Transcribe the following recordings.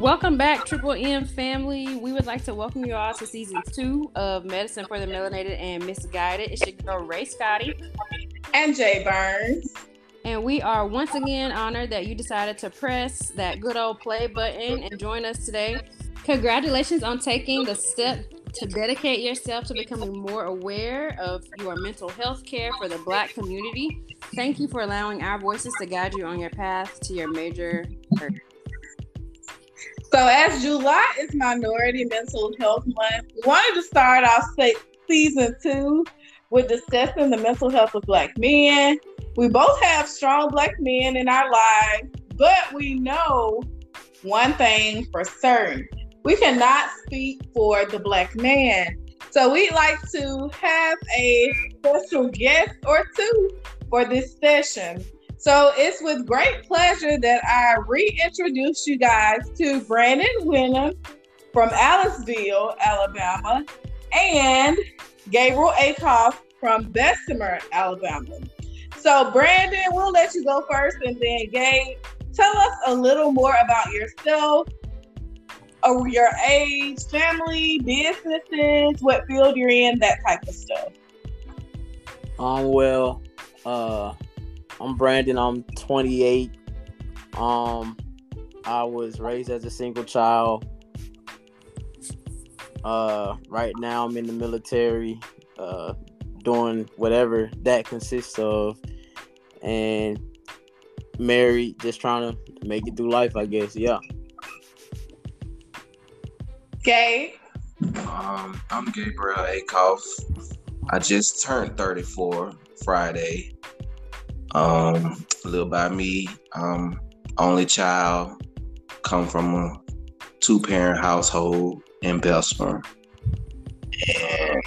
Welcome back, Triple M family. We would like to welcome you all to season two of Medicine for the Melanated and Misguided. It's your girl Ray Scotty and Jay Burns. And we are once again honored that you decided to press that good old play button and join us today. Congratulations on taking the step to dedicate yourself to becoming more aware of your mental health care for the Black community. Thank you for allowing our voices to guide you on your path to your major purpose. So, as July is Minority Mental Health Month, we wanted to start off season two with discussing the mental health of Black men. We both have strong Black men in our lives, but we know one thing for certain we cannot speak for the Black man. So, we'd like to have a special guest or two for this session. So it's with great pleasure that I reintroduce you guys to Brandon Winham from Aliceville, Alabama, and Gabriel Akoff from Bessemer, Alabama. So, Brandon, we'll let you go first, and then Gabe, tell us a little more about yourself, or your age, family, businesses, what field you're in, that type of stuff. Um, well, uh, I'm Brandon. I'm 28. Um, I was raised as a single child. Uh, right now I'm in the military, uh, doing whatever that consists of, and married, just trying to make it through life, I guess. Yeah. Gabe. Um, I'm Gabriel Akoff. I just turned 34 Friday. Um, a little by me, um, only child, come from a two parent household in Bessemer. And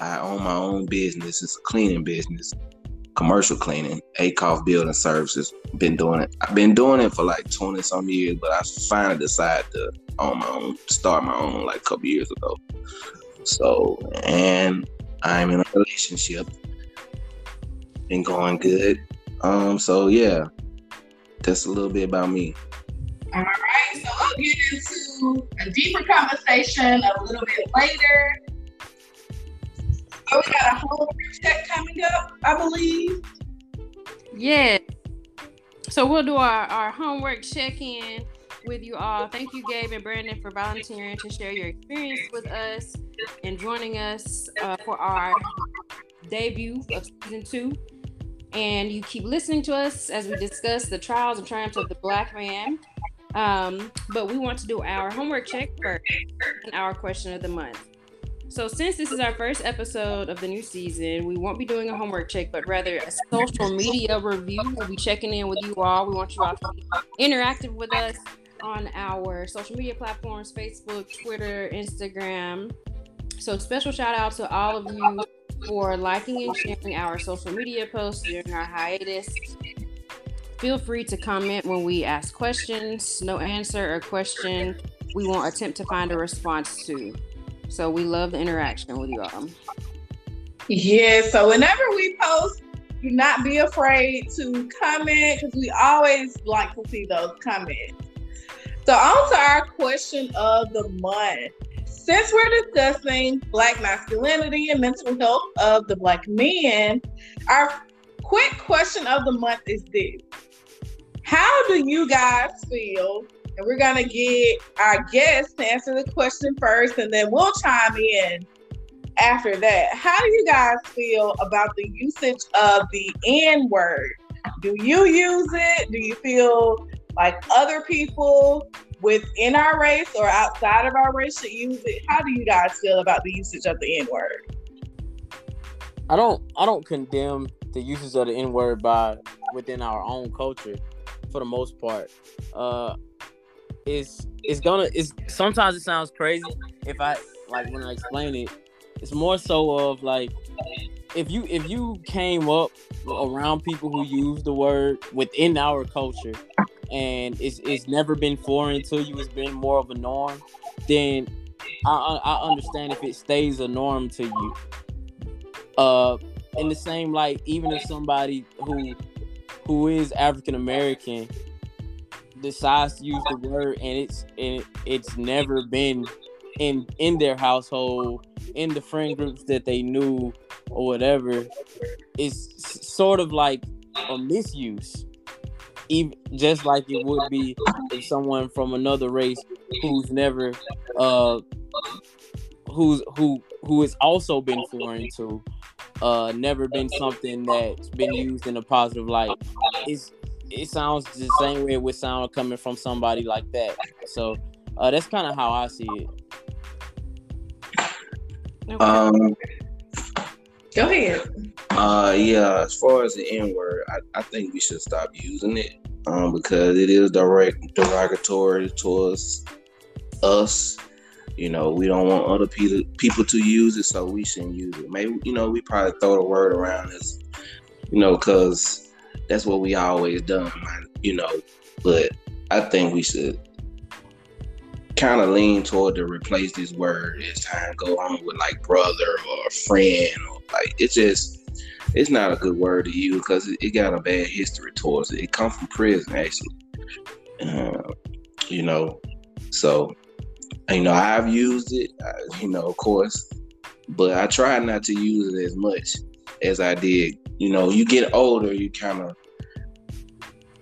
I own my own business. It's a cleaning business, commercial cleaning, Akoff Building Services. Been doing it. I've been doing it for like 20 some years, but I finally decided to own my own, start my own like a couple years ago. So, and I'm in a relationship been going good. Um, so yeah, that's a little bit about me. All right, so we'll get into a deeper conversation a little bit later. Oh, we got a homework check coming up, I believe. Yeah. So we'll do our, our homework check-in with you all. Thank you, Gabe and Brandon, for volunteering to share your experience with us and joining us uh, for our debut of season two and you keep listening to us as we discuss the trials and triumphs of the black man. Um, but we want to do our homework check first and our question of the month. So, since this is our first episode of the new season, we won't be doing a homework check, but rather a social media review. We'll be checking in with you all. We want you all to be interactive with us on our social media platforms Facebook, Twitter, Instagram. So, special shout out to all of you for liking and sharing our social media posts during our hiatus. Feel free to comment when we ask questions. No answer or question we won't attempt to find a response to. So we love the interaction with you all. Yeah, so whenever we post, do not be afraid to comment because we always like to see those comments. So on to our question of the month since we're discussing Black masculinity and mental health of the Black men, our quick question of the month is this How do you guys feel? And we're going to get our guests to answer the question first, and then we'll chime in after that. How do you guys feel about the usage of the N word? Do you use it? Do you feel like other people within our race or outside of our race should use it. How do you guys feel about the usage of the N word? I don't I don't condemn the usage of the N word by within our own culture for the most part. Uh it's it's gonna it's sometimes it sounds crazy if I like when I explain it. It's more so of like if you if you came up around people who use the word within our culture and it's it's never been foreign to you, it's been more of a norm, then I I understand if it stays a norm to you. Uh, in the same light, even if somebody who who is African American decides to use the word and it's and it's never been in in their household in the friend groups that they knew or whatever it's sort of like a misuse even just like it would be if someone from another race who's never uh who's who who has also been foreign to uh never been something that's been used in a positive light. It's it sounds the same way it would sound coming from somebody like that. So uh that's kind of how i see it. Um go ahead uh yeah as far as the n-word I, I think we should stop using it um because it is direct derogatory towards us you know, we don't want other people people to use it, so we shouldn't use it. Maybe you know, we probably throw the word around as, you know, because that's what we always done, you know. But I think we should kind of lean toward to replace this word as time go on with like brother or friend or like it's just it's not a good word to use because it, it, got a bad history towards it. It comes from prison actually, uh, you know. So you know, I've used it, you know, of course, but I try not to use it as much as I did. You know, you get older, you kind of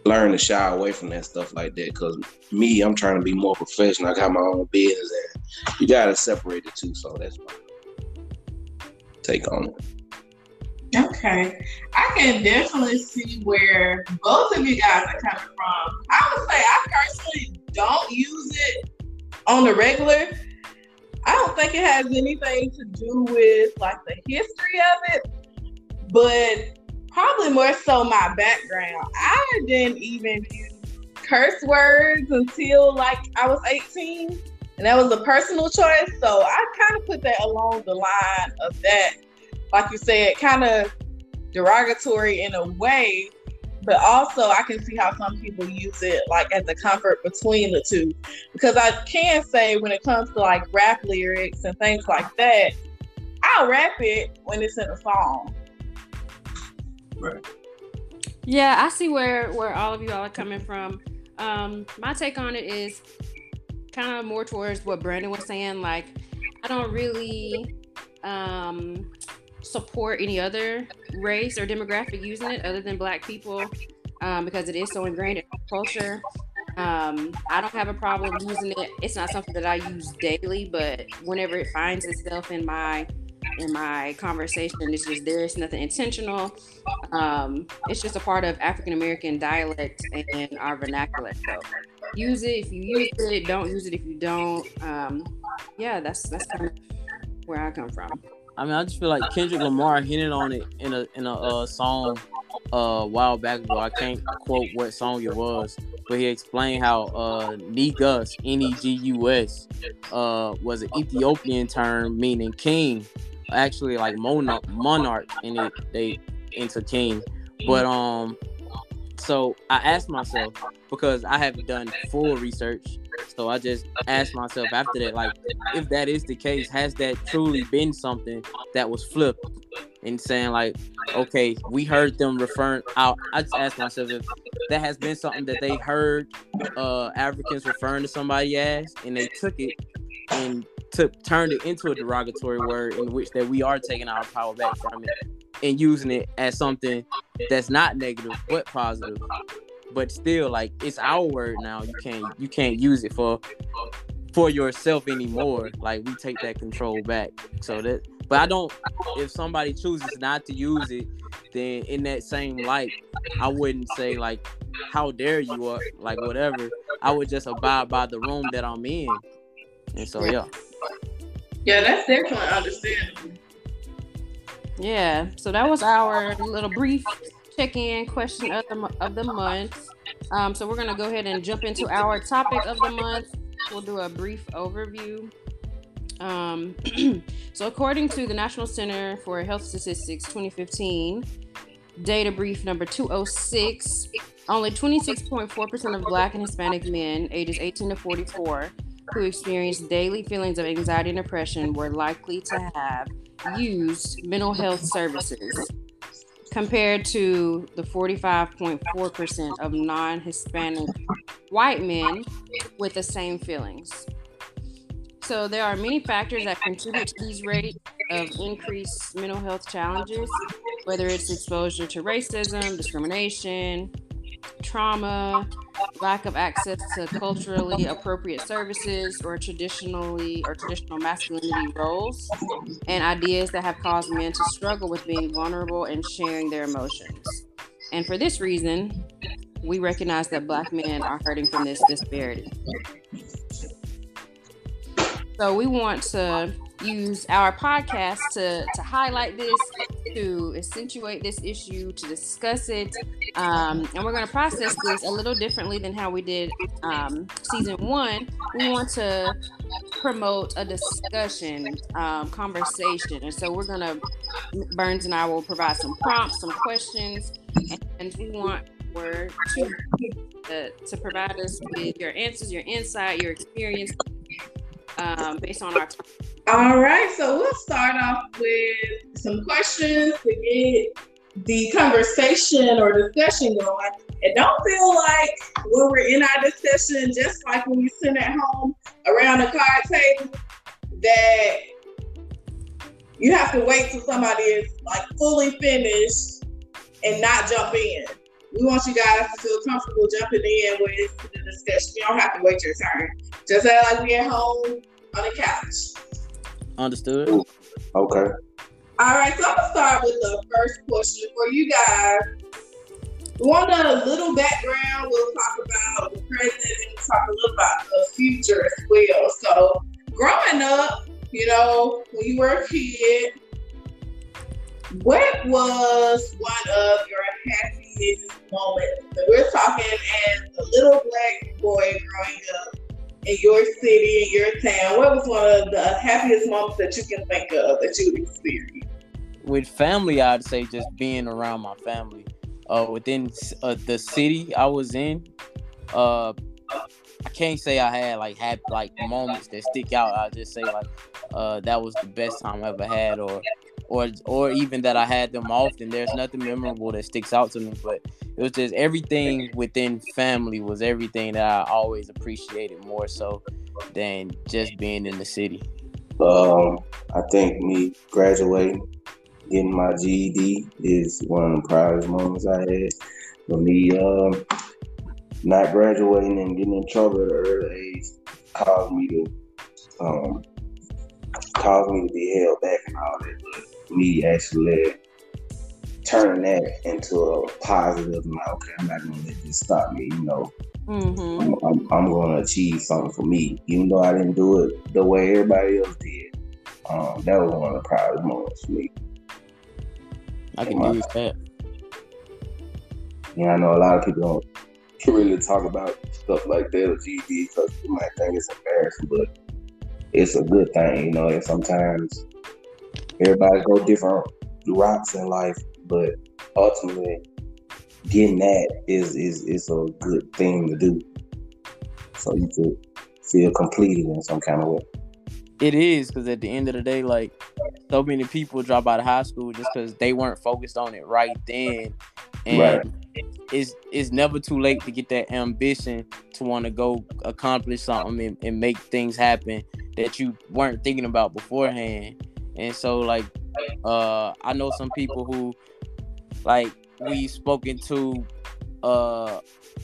learn to shy away from that stuff like that. Cause me, I'm trying to be more professional. I got my own business, and you gotta separate the two. So that's my take on it. Okay, I can definitely see where both of you guys are coming from. I would say I personally don't use it on the regular, I don't think it has anything to do with like the history of it, but probably more so my background. I didn't even use curse words until like I was 18, and that was a personal choice. So I kind of put that along the line of that, like you said, kind of derogatory in a way but also I can see how some people use it like as a comfort between the two. Because I can say when it comes to like rap lyrics and things like that, I'll rap it when it's in a song. Right. Yeah, I see where where all of you all are coming from. Um, my take on it is kind of more towards what Brandon was saying. Like, I don't really um support any other race or demographic using it other than black people um, because it is so ingrained in culture. Um, I don't have a problem using it. It's not something that I use daily, but whenever it finds itself in my in my conversation, it's just there. It's nothing intentional. Um, it's just a part of African American dialect and our vernacular. So use it if you use it. Don't use it if you don't. Um, yeah, that's that's kind of where I come from. I mean, I just feel like Kendrick Lamar hinted on it in a in a uh, song uh, a while back ago. I can't quote what song it was, but he explained how uh, Negus, N E G U S, uh, was an Ethiopian term meaning king, actually like monarch, monarch, and it they into king. But um, so I asked myself because I haven't done full research so I just asked myself after that, like, if that is the case, has that truly been something that was flipped and saying like, okay, we heard them referring out. I just asked myself if that has been something that they heard uh, Africans referring to somebody as, and they took it and took turn it into a derogatory word in which that we are taking our power back from it and using it as something that's not negative but positive. But still like it's our word now. You can't you can't use it for for yourself anymore. Like we take that control back. So that but i don't if somebody chooses not to use it then in that same light i wouldn't say like how dare you or like whatever. I would just abide by the room that i'm in. And so yeah yeah that's definitely understandable yeah so that was our little brief check-in question of the of the month. Um, so we're gonna go ahead and jump into our topic of the month. We'll do a brief overview. Um, so according to the National Center for Health Statistics 2015 data brief number 206, only 26.4% of Black and Hispanic men ages 18 to 44 who experience daily feelings of anxiety and depression were likely to have used mental health services compared to the 45.4% of non Hispanic white men with the same feelings. So there are many factors that contribute to these rates of increased mental health challenges, whether it's exposure to racism, discrimination, trauma, lack of access to culturally appropriate services or traditionally or traditional masculinity roles and ideas that have caused men to struggle with being vulnerable and sharing their emotions. And for this reason, we recognize that black men are hurting from this disparity. So we want to use our podcast to, to highlight this, to accentuate this issue, to discuss it. Um, and we're going to process this a little differently than how we did um, season one. We want to promote a discussion, um, conversation. And so we're going to, Burns and I will provide some prompts, some questions, and we want to, to provide us with your answers, your insight, your experience um, based on our. All right, so we'll start off with some questions to get the conversation or discussion going. And don't feel like when we're in our discussion, just like when we sit at home around the card table, that you have to wait till somebody is like fully finished and not jump in. We want you guys to feel comfortable jumping in with the discussion. You don't have to wait your turn. Just act like we at home on the couch. Understood. Okay. All right, so I'm gonna start with the first question for you guys. We want a little background. We'll talk about the present and we'll talk a little about the future as well. So, growing up, you know, when you were a kid, what was one of your happiest moments? So we're talking as a little black boy growing up in your city, in your town. What was one of the happiest moments that you can think of that you experienced? With family, I'd say just being around my family. Uh, within uh, the city I was in, uh, I can't say I had like happy like moments that stick out. I just say like uh, that was the best time I ever had, or or or even that I had them often. There's nothing memorable that sticks out to me, but it was just everything within family was everything that I always appreciated more so than just being in the city. Um, I think me graduating, getting my GED is one of the proudest moments I had. For me, um, not graduating and getting in trouble at an early age caused me to um, caused me to be held back and all that. But me actually turning that into a positive. Like, okay, I'm not gonna let this stop me. You know, mm-hmm. I'm, I'm, I'm, gonna achieve something for me, even though I didn't do it the way everybody else did. Um, that was one of the proudest moments for me. I can do that. Yeah, I know a lot of people don't really talk about stuff like that or GED because you might think it's embarrassing, but it's a good thing, you know. And sometimes everybody go different routes in life, but ultimately getting that is is is a good thing to do. So you could feel completed in some kind of way. It is because at the end of the day, like so many people drop out of high school just because they weren't focused on it right then, and right. it's it's never too late to get that ambition to want to go accomplish something and, and make things happen that you weren't thinking about beforehand. And so, like, uh, I know some people who like we spoken to uh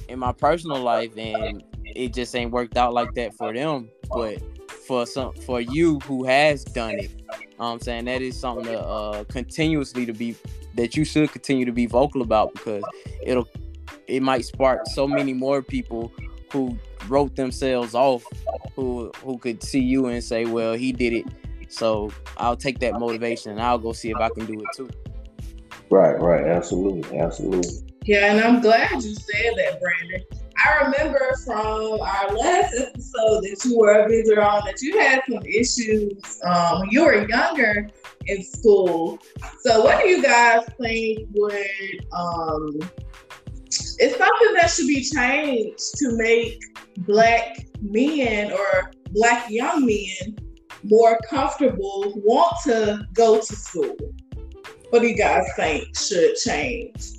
in my personal life and it just ain't worked out like that for them. But for some for you who has done it i'm saying? That is something to uh continuously to be that you should continue to be vocal about because it'll it might spark so many more people who wrote themselves off who who could see you and say well he did it so i'll take that motivation and i'll go see if i can do it too Right, right, absolutely, absolutely. Yeah, and I'm glad you said that, Brandon. I remember from our last episode that you were a visitor on that you had some issues um, when you were younger in school. So, what do you guys think would um, it's something that should be changed to make black men or black young men more comfortable want to go to school? what do you guys think should change?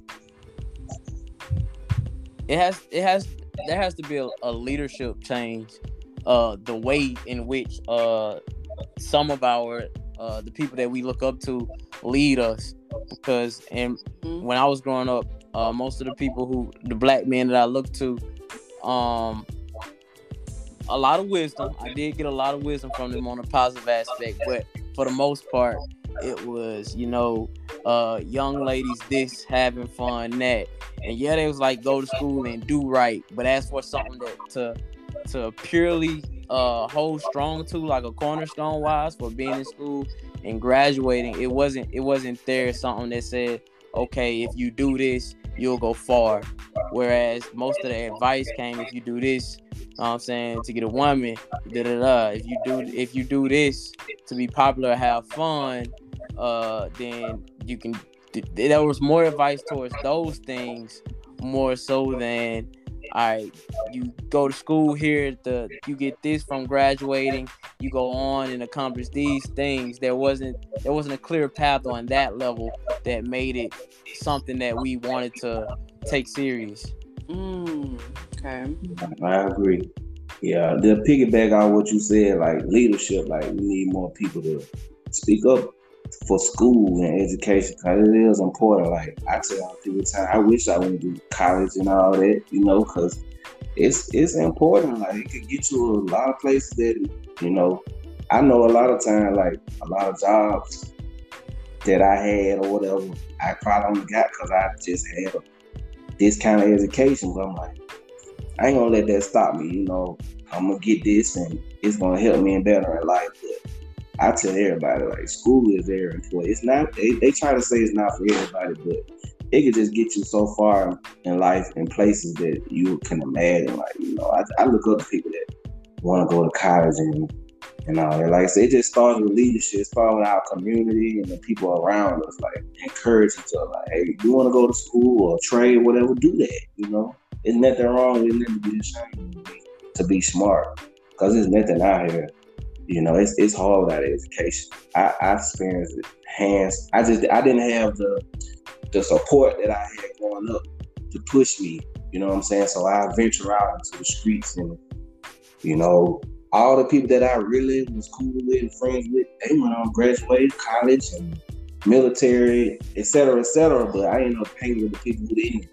It has it has there has to be a, a leadership change. Uh, the way in which uh some of our uh the people that we look up to lead us, because and Mhm. when I was growing up, uh, most of the people who the black men that I looked to, um, a lot of wisdom. I did get a lot of wisdom from them on a positive aspect, but for the most part, it was you know, uh, young ladies this having fun that, and yeah, they was like go to school and do right, but as for something that to to purely uh hold strong to like a cornerstone wise for being in school and graduating, it wasn't it wasn't there something that said okay, if you do this, you'll go far. Whereas most of the advice came if you do this, know what I'm saying, to get a woman, da da da. If you do if you do this to be popular, have fun, uh, then you can there was more advice towards those things more so than all right, you go to school here, the you get this from graduating, you go on and accomplish these things. There wasn't there wasn't a clear path on that level that made it something that we wanted to take serious. Mm, okay. I agree. Yeah, to piggyback on what you said, like leadership, like we need more people to speak up for school and education because it is important. Like I tell people, time I wish I went to college and all that, you know, because it's it's important. Like it could get you a lot of places that you know. I know a lot of time, like a lot of jobs that I had or whatever, I probably only got because I just had this kind of education. But I'm like. I ain't gonna let that stop me. You know, I'm gonna get this, and it's gonna help me in better in life. But I tell everybody, like, school is very important. It's not. They, they try to say it's not for everybody, but it could just get you so far in life in places that you can imagine. Like, you know, I, I look up to people that want to go to college and all that. Like I said, it just starts with leadership. It starts with our community and the people around us. Like, encourage each other. Like, hey, you want to go to school or trade, whatever, do that. You know. There's nothing wrong with nothing to be ashamed to be smart because there's nothing out here. You know, it's it's hard without education. I, I experienced it hands. I just I didn't have the the support that I had growing up to push me. You know what I'm saying? So I venture out into the streets and you know all the people that I really was cool with and friends with. They went on graduated college and military, et cetera, et cetera. But I ended up hanging with the people who didn't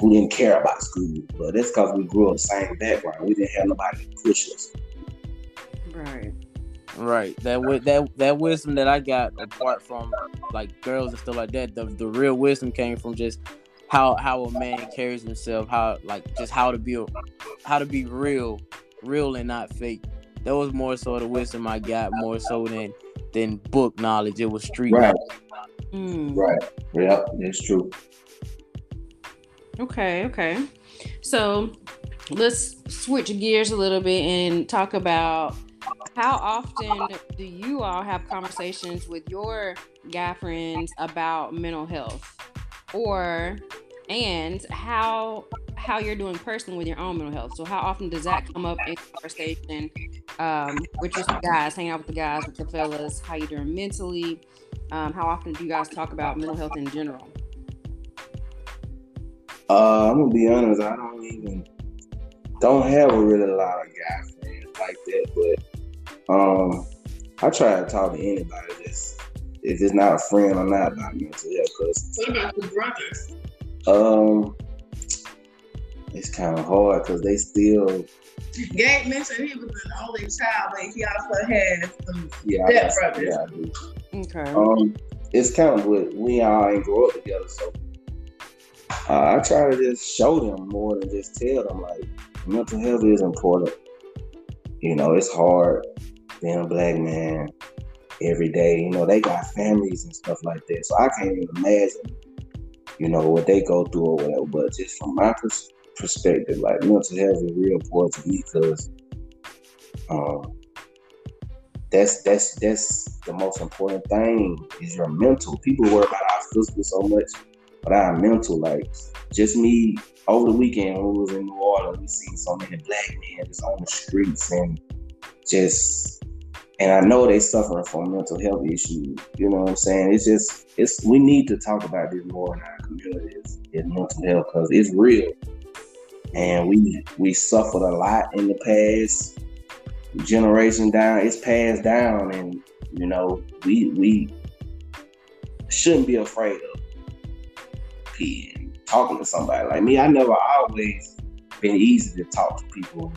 who didn't care about school. But that's because we grew up the same background. We didn't have nobody to push us. Right. Right. That wi- that that wisdom that I got apart from like girls and stuff like that, the the real wisdom came from just how how a man carries himself, how like just how to be a- how to be real, real and not fake. That was more so the wisdom I got, more so than than book knowledge. It was street Right. knowledge. Mm. Right. Yep, that's true. Okay, okay. So let's switch gears a little bit and talk about how often do you all have conversations with your guy friends about mental health? Or and how how you're doing personally with your own mental health. So how often does that come up in conversation um, with just the guys, hanging out with the guys, with the fellas, how you doing mentally? Um, how often do you guys talk about mental health in general? Uh, I'm gonna be honest. I don't even don't have a really lot of guy friends like that, but um, I try to talk to anybody that's if it's not a friend or not about mental health. Cause What about the brothers? um, it's kind of hard because they still Gabe mentioned he was an only child, but he also has some yeah Step brothers. yeah I do. Okay. Um, it's kind of what we all ain't grow up together, so uh, I try to just show them more than just tell them like mental health is important. You know, it's hard being a black man every day. You know, they got families and stuff like that, so I can't even imagine, you know, what they go through or whatever. But just from my pers- perspective, like mental health is real important to me because um, that's that's that's the most important thing is your mental. People worry about our physical so much, but our mental, like just me over the weekend when we was in New Orleans, we seen so many black men just on the streets and just and I know they suffering from mental health issues. You know what I'm saying? It's just it's we need to talk about this more in our communities. Is mental health because it's real. And we we suffered a lot in the past generation down. It's passed down, and you know we we shouldn't be afraid of being talking to somebody like me. I never always been easy to talk to people.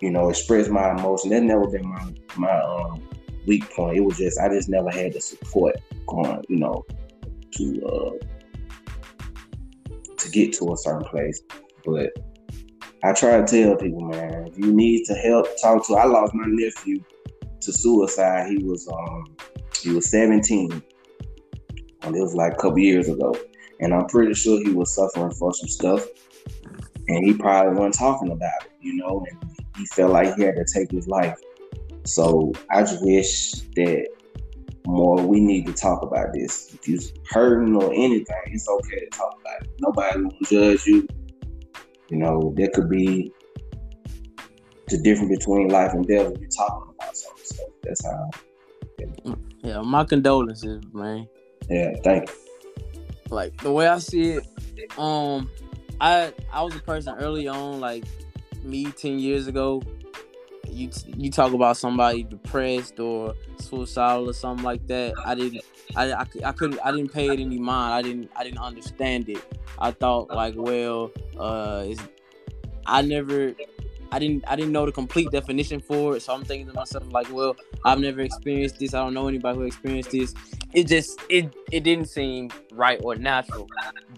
You know, express my emotion. That's never been my my um, weak point. It was just I just never had the support going. You know, to uh, to get to a certain place. But I try to tell people, man, if you need to help, talk to. I lost my nephew to suicide. He was um he was 17, and it was like a couple years ago. And I'm pretty sure he was suffering for some stuff, and he probably wasn't talking about it, you know. And he felt like he had to take his life. So I just wish that more we need to talk about this. If you're hurting or anything, it's okay to talk about it. Nobody will judge you. You know, there could be the difference between life and death when you're talking about something. So that's how. Yeah. yeah, my condolences, man. Yeah, thank you. Like the way I see it, um, I I was a person early on, like me ten years ago. You you talk about somebody depressed or suicidal or something like that. I didn't I, I, I couldn't I didn't pay it any mind. I didn't I didn't understand it. I thought like, well, uh, it's, I never, I didn't, I didn't know the complete definition for it. So I'm thinking to myself like, well, I've never experienced this. I don't know anybody who experienced this. It just, it, it didn't seem right or natural.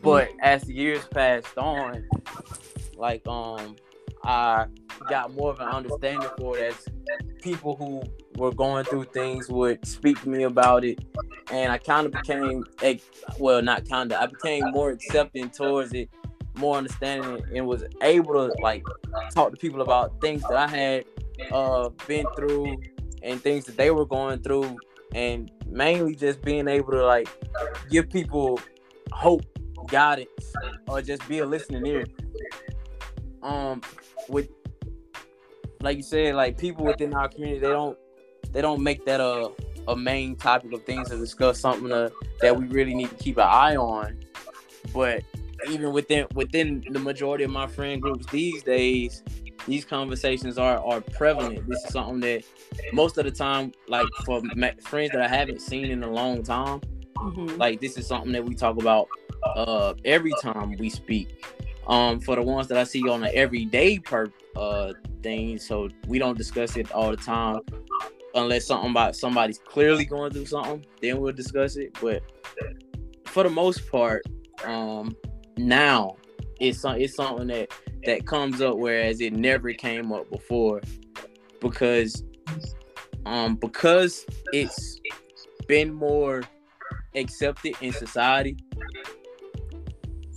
But as the years passed on, like, um, I got more of an understanding for it as people who were going through things would speak to me about it, and I kind of became, well, not kind of, I became more accepting towards it, more understanding, and was able to like talk to people about things that I had uh, been through and things that they were going through, and mainly just being able to like give people hope, guidance, or just be a listening ear. Um, with like you said, like people within our community, they don't they don't make that a a main topic of things to discuss, something to, that we really need to keep an eye on. But even within within the majority of my friend groups these days, these conversations are are prevalent. This is something that most of the time, like for friends that I haven't seen in a long time, mm-hmm. like this is something that we talk about uh every time we speak. Um, for the ones that I see on an everyday per uh thing, so we don't discuss it all the time unless something about somebody's clearly going through something, then we'll discuss it. But for the most part, um, now it's it's something that that comes up whereas it never came up before because um because it's been more accepted in society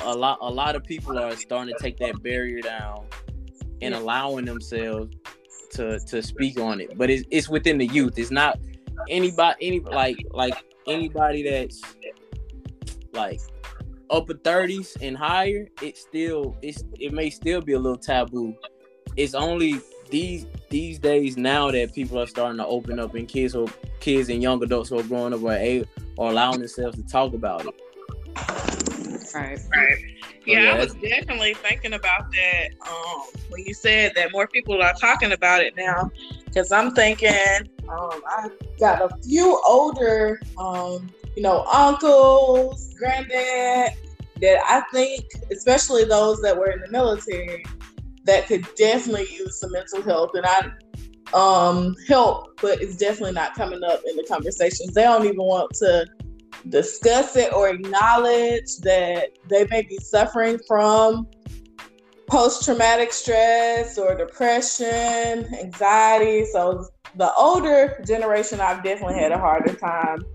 a lot a lot of people are starting to take that barrier down and allowing themselves to to speak on it. But it's it's within the youth. It's not anybody any like like anybody that's like upper thirties and higher. It still it's it may still be a little taboo. It's only these these days now that people are starting to open up and kids or kids and young adults who are growing up are or allowing themselves to talk about it. Right. Right. Yeah, yeah, I was definitely thinking about that um, when you said that more people are talking about it now. Because I'm thinking, um, I got a few older, um, you know, uncles, granddad, that I think, especially those that were in the military, that could definitely use some mental health. And I um help, but it's definitely not coming up in the conversations. They don't even want to discuss it or acknowledge that they may be suffering from post traumatic stress or depression, anxiety. So, the older generation, I've definitely had a harder time,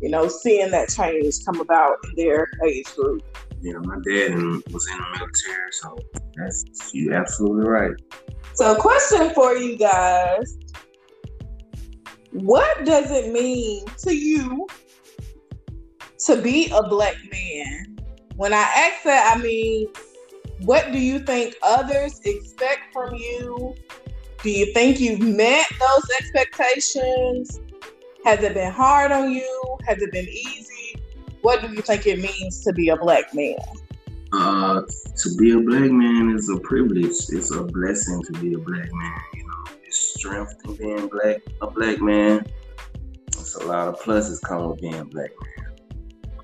you know, seeing that change come about in their age group. Yeah, my dad was in the military, so that's you absolutely right. So, question for you guys. What does it mean to you to be a black man. When I ask that, I mean, what do you think others expect from you? Do you think you've met those expectations? Has it been hard on you? Has it been easy? What do you think it means to be a black man? Uh, to be a black man is a privilege. It's a blessing to be a black man. You know, it's strength in being black. A black man. It's a lot of pluses come with being black man.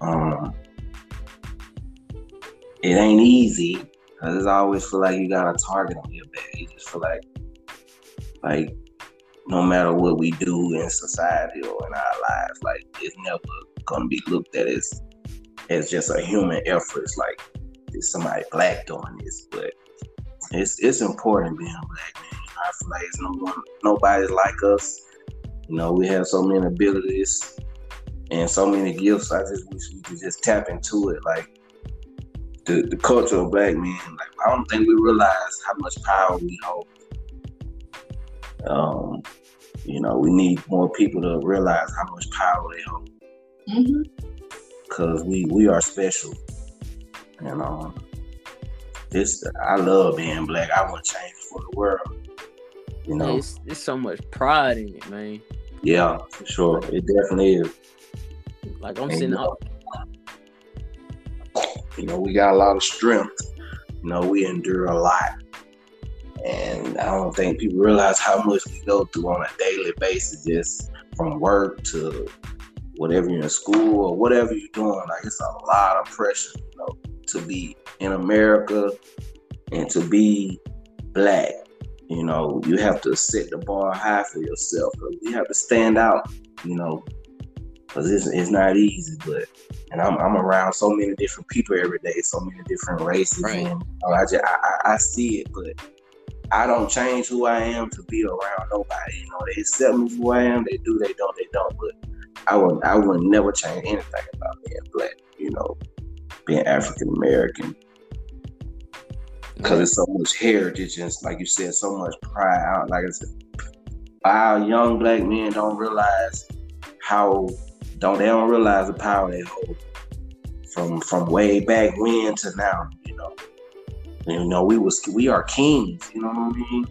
Um, it ain't easy because I always feel like you got a target on your back. You just feel like, like, no matter what we do in society or in our lives, like it's never gonna be looked at as as just a human effort. It's like it's somebody black doing this, but it's it's important being a black man. I feel like it's no one, nobody's like us. You know, we have so many abilities and so many gifts. I just wish we could just tap into it. Like the, the culture of black men, like I don't think we realize how much power we hold. Um, you know, we need more people to realize how much power they hold. Cause we we are special. And um this I love being black. I want change for the world. You know, There's, there's so much pride in it, man. yeah, for sure. It definitely is. Like I'm And, sitting you know, up. you know, we got a lot of strength. You know, we endure a lot. And I don't think people realize how much we go through on a daily basis, just from work to whatever you're in school or whatever you're doing. Like it's a lot of pressure, you know, to be in America and to be black. You know, you have to set the bar high for yourself. You have to stand out, you know, because it's, it's not easy. But and I'm, I'm around so many different people every day, so many different races, Right. and know, I just I, I, I see it, but I don't change who I am to be around nobody. You know, they accept me for who I am. They do, they don't, they don't. But I would I would never change anything about being black. You know, being African American because it's so much heritage and like you said, so much pride. Out like I said, our young black men don't realize how don't they don't realize the power they hold from from way back when to now. You know, you know we was we are kings. You know what I mean?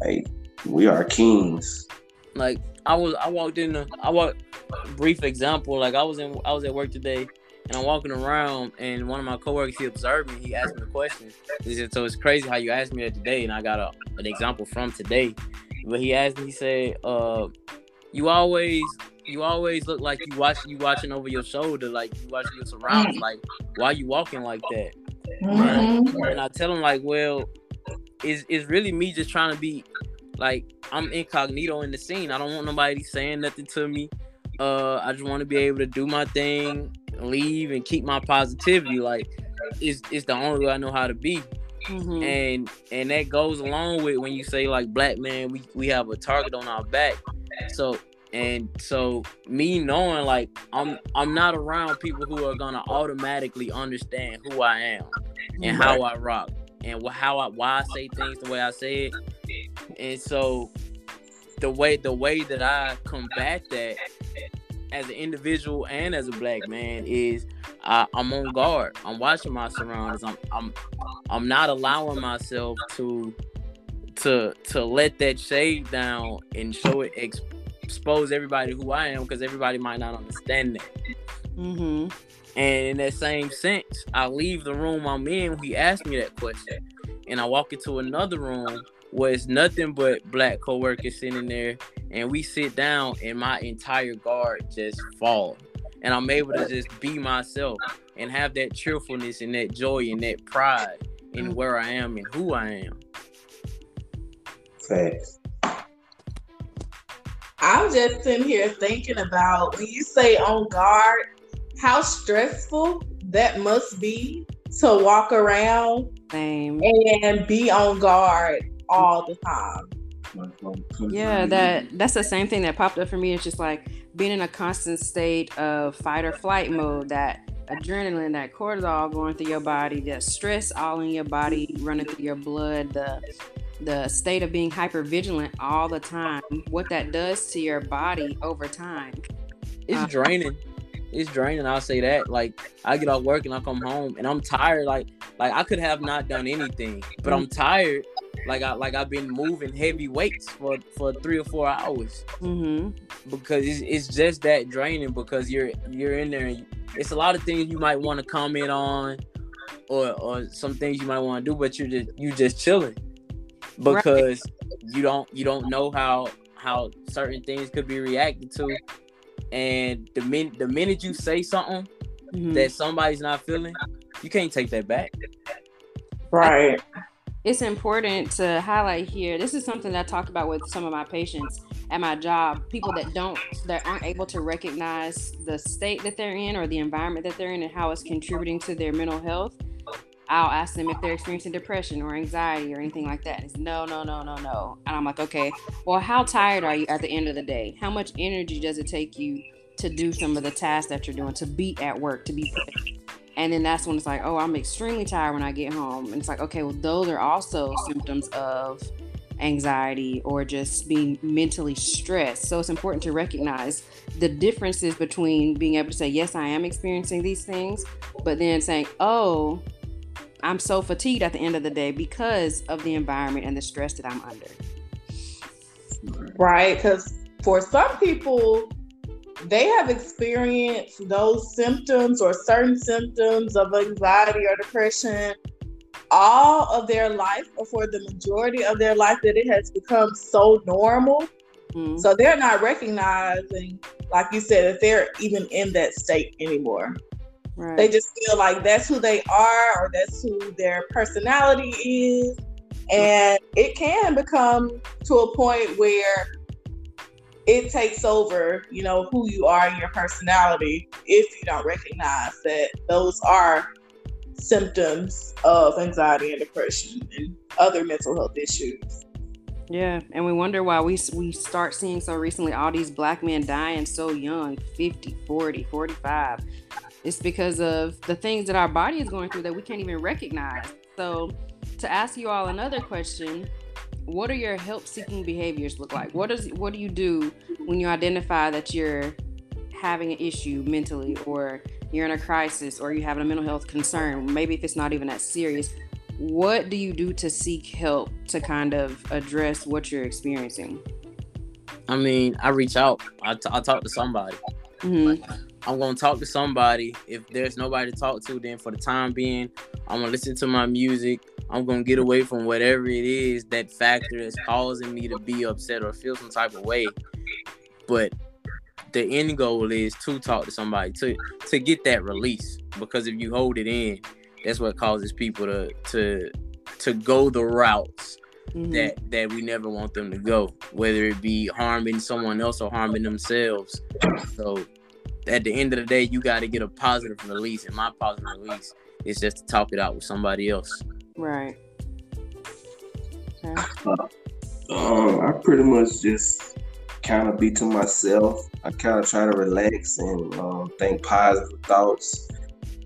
Like we are kings. like I was I walked in the I walked brief example like I was in I was at work today and I'm walking around and one of my coworkers he observed me he asked me a question he said so it's crazy how you asked me that today and I got a, an example from today but he asked me he said uh you always you always look like you watch you watching over your shoulder like you watching your surroundings like why you walking like that Mhm. and I tell him like, well, it's it's really me just trying to be like I'm incognito in the scene. I don't want nobody saying nothing to me. Uh, I just want to be able to do my thing, leave, and keep my positivity. Like, it's it's the only way I know how to be. Mhm. And and that goes along with when you say like black man, we we have a target on our back. So and so me knowing like I'm I'm not around people who are gonna automatically understand who I am and how I rock and how I why I say things the way I say it. And so the way the way that I combat that as an individual and as a black man is I, I'm on guard. I'm watching my surroundings. I'm I'm I'm not allowing myself to to to let that shade down and show it ex- expose everybody who I am because everybody might not understand that. Mhm. And in that same sense, I leave the room I'm in when he asked me that question. And I walk into another room where it's nothing but black coworkers sitting there. And we sit down and my entire guard just fall. And I'm able to just be myself and have that cheerfulness and that joy and that pride in where I am and who I am. Facts. I'm just sitting here thinking about when you say on guard, how stressful that must be to walk around Same. and be on guard all the time. Yeah, that that's the same thing that popped up for me. It's just like being in a constant state of fight or flight mode. That adrenaline, that cortisol going through your body, that stress all in your body running through your blood, the the state of being hyper vigilant all the time. What that does to your body over time. It's Uh, draining. It's draining. I'll say that. Like I get off work and I come home and I'm tired. Like like I could have not done anything, but I'm tired. Like I like I've been moving heavy weights for for three or four hours Mm-hmm. because it's, it's just that draining because you're you're in there. And it's a lot of things you might want to comment on, or or some things you might want to do, but you're just you just chilling because right. you don't you don't know how how certain things could be reacted to, and the min the minute you say something mm-hmm. that somebody's not feeling, you can't take that back. Right. It's important to highlight here. This is something that I talk about with some of my patients at my job. People that don't, that aren't able to recognize the state that they're in or the environment that they're in and how it's contributing to their mental health. I'll ask them if they're experiencing depression or anxiety or anything like that. And it's no, no, no, no, no. And I'm like, okay, well, how tired are you at the end of the day? How much energy does it take you to do some of the tasks that you're doing, to be at work, to be? And then that's when it's like, oh, I'm extremely tired when I get home. And it's like, okay, well, those are also symptoms of anxiety or just being mentally stressed. So it's important to recognize the differences between being able to say, yes, I am experiencing these things, but then saying, oh, I'm so fatigued at the end of the day because of the environment and the stress that I'm under. Right. Because for some people, they have experienced those symptoms or certain symptoms of anxiety or depression all of their life or for the majority of their life that it has become so normal. Mm-hmm. So they're not recognizing, like you said, that they're even in that state anymore. Right. They just feel like that's who they are or that's who their personality is. And it can become to a point where it takes over, you know, who you are and your personality if you don't recognize that those are symptoms of anxiety and depression and other mental health issues. Yeah, and we wonder why we we start seeing so recently all these black men dying so young, 50, 40, 45. It's because of the things that our body is going through that we can't even recognize. So, to ask you all another question, what are your help seeking behaviors look like? What does what do you do when you identify that you're having an issue mentally or you're in a crisis or you have a mental health concern, maybe if it's not even that serious, what do you do to seek help to kind of address what you're experiencing? I mean, I reach out. I, t- I talk to somebody. Mm-hmm. I'm gonna talk to somebody. If there's nobody to talk to, then for the time being, I'm gonna listen to my music. I'm gonna get away from whatever it is that factor is causing me to be upset or feel some type of way. But the end goal is to talk to somebody to to get that release. Because if you hold it in, that's what causes people to to to go the routes mm-hmm. that that we never want them to go, whether it be harming someone else or harming themselves. So at the end of the day, you got to get a positive release, and my positive release is just to talk it out with somebody else. Right. Okay. Um, I pretty much just kind of be to myself. I kind of try to relax and um, think positive thoughts.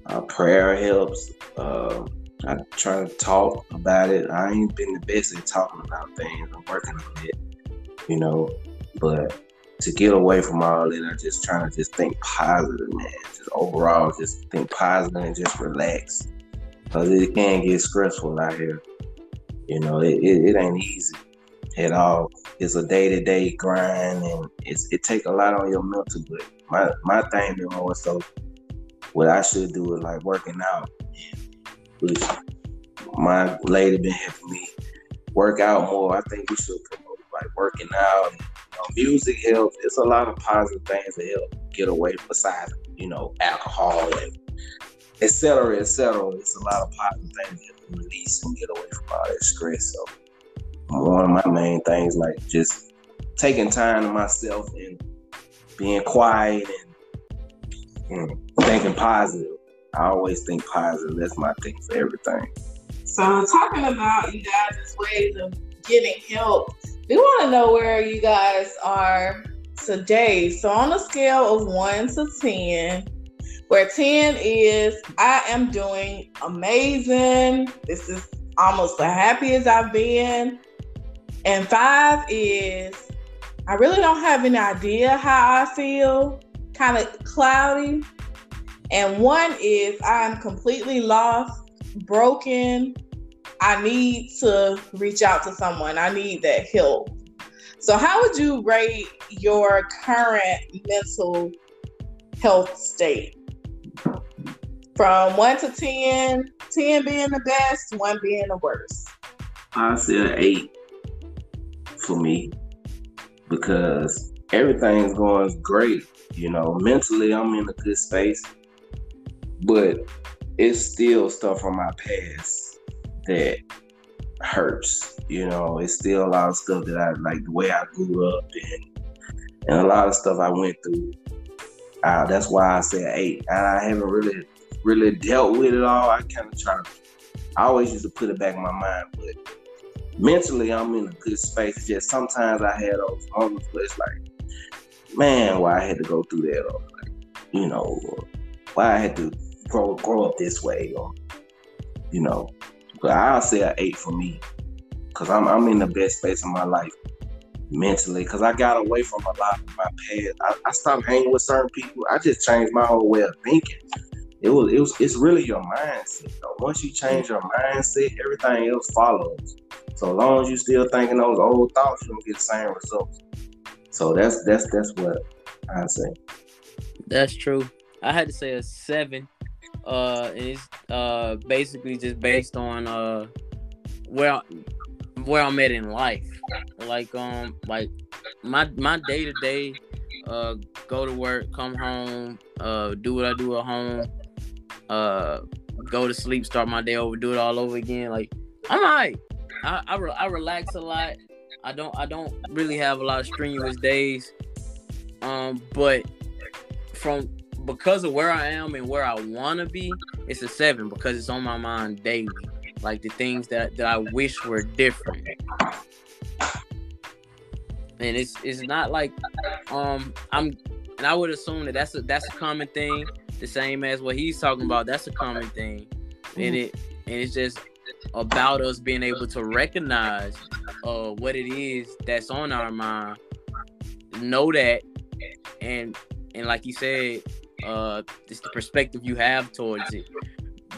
Uh, prayer helps. Uh, I try to talk about it. I ain't been the best at talking about things. I'm working on it, you know. But to get away from all that, I'm just trying to just think positive, man. Just overall, just think positive and just relax because it can get stressful out here. You know, it, it, it ain't easy at all. It's a day to day grind, and it's it take a lot on your mental. But my my thing is more so what I should do is like working out, which my lady been helping me work out more. I think we should promote like working out. And, know, music helps. It's a lot of positive things that help get away besides you know alcohol and etc. etc. It's a lot of positive things that release and get away from all that stress. So one of my main things like just taking time to myself and being quiet and, and thinking positive. I always think positive. That's my thing for everything. So talking about you guys' ways of getting help, we want to know where you guys are today. So on a scale of one to ten, where 10 is I am doing amazing. This is almost the happiest I've been. And five is I really don't have any idea how I feel, kind of cloudy. And one is I'm completely lost, broken. I need to reach out to someone. I need that help. So, how would you rate your current mental health state? From one to 10, ten being the best, one being the worst. I say an eight for me because everything's going great. You know, mentally I'm in a good space, but it's still stuff from my past that hurts. You know, it's still a lot of stuff that I like the way I grew up and and a lot of stuff I went through. Uh, that's why I said eight. I haven't really really dealt with it all. I kind of try to. I always used to put it back in my mind, but mentally I'm in a good space. It's just sometimes I had those moments where it's like, man, why I had to go through that, or like, you know, why I had to grow grow up this way, or you know. But I'll say an eight for me, cause I'm I'm in the best space of my life mentally, cause I got away from a lot of my past. I, I stopped hanging with certain people. I just changed my whole way of thinking. It was it was it's really your mindset. Though. Once you change your mindset, everything else follows. So as long as you still thinking those old thoughts, you don't get the same results. So that's that's that's what I say. That's true. I had to say a seven. Uh, and it's uh basically just based on uh where where I'm at in life. Like um like my my day to day uh go to work, come home, uh do what I do at home, uh go to sleep, start my day over, do it all over again. Like I'm alright. I I, re- I relax a lot. I don't I don't really have a lot of strenuous days. Um, but from because of where I am and where I want to be, it's a seven because it's on my mind daily. Like the things that that I wish were different. And it's it's not like um I'm and I would assume that that's a that's a common thing, the same as what he's talking about. That's a common thing, and it and it's just about us being able to recognize uh what it is that's on our mind, know that, and and like you said, uh, it's the perspective you have towards it.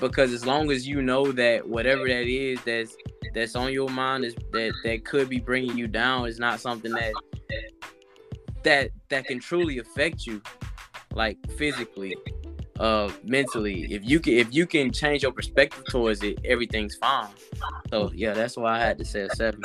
Because as long as you know that whatever that is that's that's on your mind is that that could be bringing you down is not something that that that can truly affect you like physically uh mentally if you can if you can change your perspective towards it everything's fine so yeah that's why i had to say a seven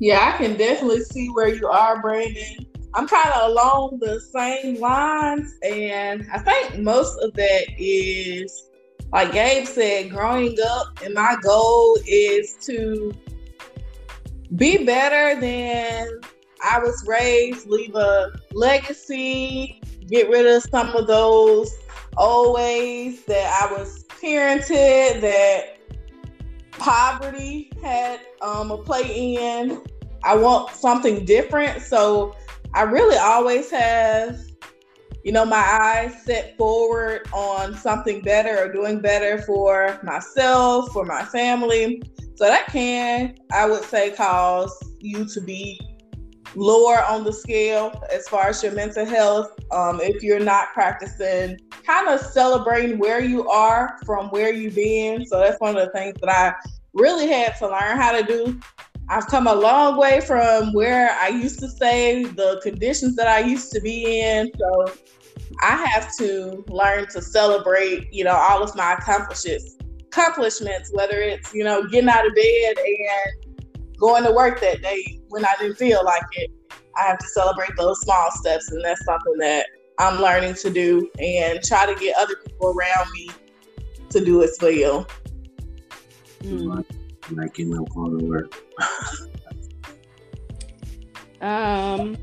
Yeah, I can definitely see where you are, Brandon. I'm kind of along the same lines, and I think most of that is, like Gabe said, growing up, and my goal is to be better than I was raised, leave a legacy, get rid of some of those old ways that I was parented, that poverty had um, a play in. I want something different. So I really always have, you know, my eyes set forward on something better or doing better for myself, for my family. So that can, I would say, cause you to be lower on the scale as far as your mental health. Um, if you're not practicing, kind of celebrating where you are from where you've been. So that's one of the things that I really had to learn how to do. I've come a long way from where I used to stay, the conditions that I used to be in. So I have to learn to celebrate, you know, all of my accomplishments, accomplishments, whether it's, you know, getting out of bed and going to work that day when I didn't feel like it. I have to celebrate those small steps, and that's something that I'm learning to do and try to get other people around me to do as well. Mm. Like getting up work. um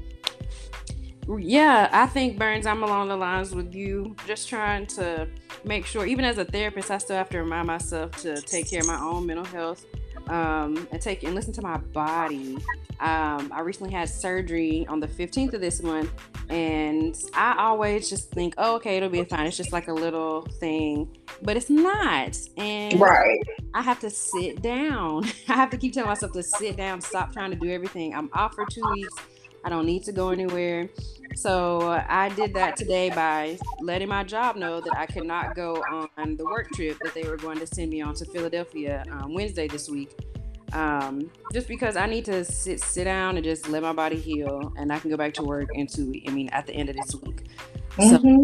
yeah, I think Burns, I'm along the lines with you. Just trying to make sure, even as a therapist, I still have to remind myself to take care of my own mental health um, and take and listen to my body. Um, I recently had surgery on the 15th of this month, and I always just think, oh, okay, it'll be fine. It's just like a little thing, but it's not. And right. I have to sit down. I have to keep telling myself to sit down, stop trying to do everything. I'm off for two weeks. I don't need to go anywhere. So I did that today by letting my job know that I could not go on the work trip that they were going to send me on to Philadelphia um, Wednesday this week. Um, just because I need to sit sit down and just let my body heal, and I can go back to work in two. I mean, at the end of this week. Mm-hmm.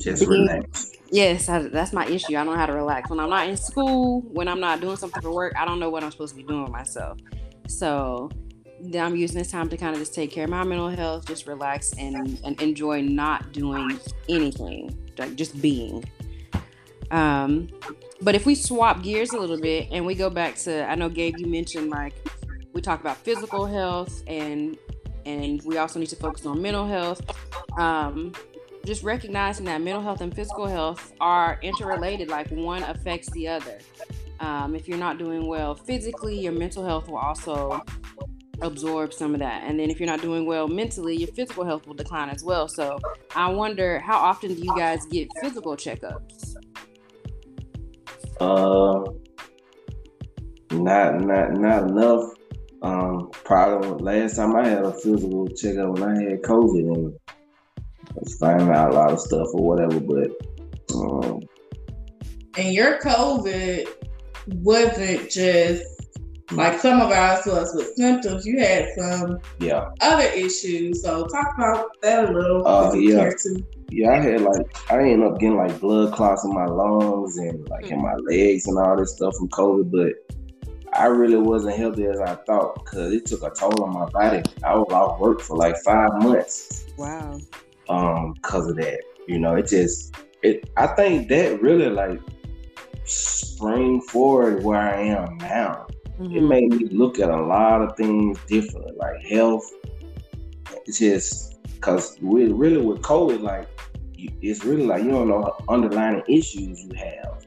So, just relax. Yes, I, that's my issue. I don't know how to relax when I'm not in school. When I'm not doing something for work, I don't know what I'm supposed to be doing with myself. So I'm using this time to kind of just take care of my mental health, just relax and, and enjoy not doing anything, like just being. Um, but if we swap gears a little bit and we go back to, I know Gabe, you mentioned like we talk about physical health and and we also need to focus on mental health. Um, just recognizing that mental health and physical health are interrelated, like one affects the other. Um, if you're not doing well physically, your mental health will also absorb some of that. And then if you're not doing well mentally, your physical health will decline as well. So I wonder how often do you guys get physical checkups? Uh, not not not enough. Um, probably last time I had a physical checkup when I had COVID and I was finding out a lot of stuff or whatever. But um, and your COVID wasn't just like some of us was with symptoms. You had some yeah other issues. So talk about that a little. Uh, yeah. Yeah, I had like I ended up getting like blood clots in my lungs and like mm-hmm. in my legs and all this stuff from COVID, but I really wasn't healthy as I thought because it took a toll on my body. I was off work for like five months. Wow. Um, because of that, you know, it just it. I think that really like spring forward where I am now. Mm-hmm. It made me look at a lot of things differently, like health. It's just because we really with COVID, like it's really like you don't know underlying issues you have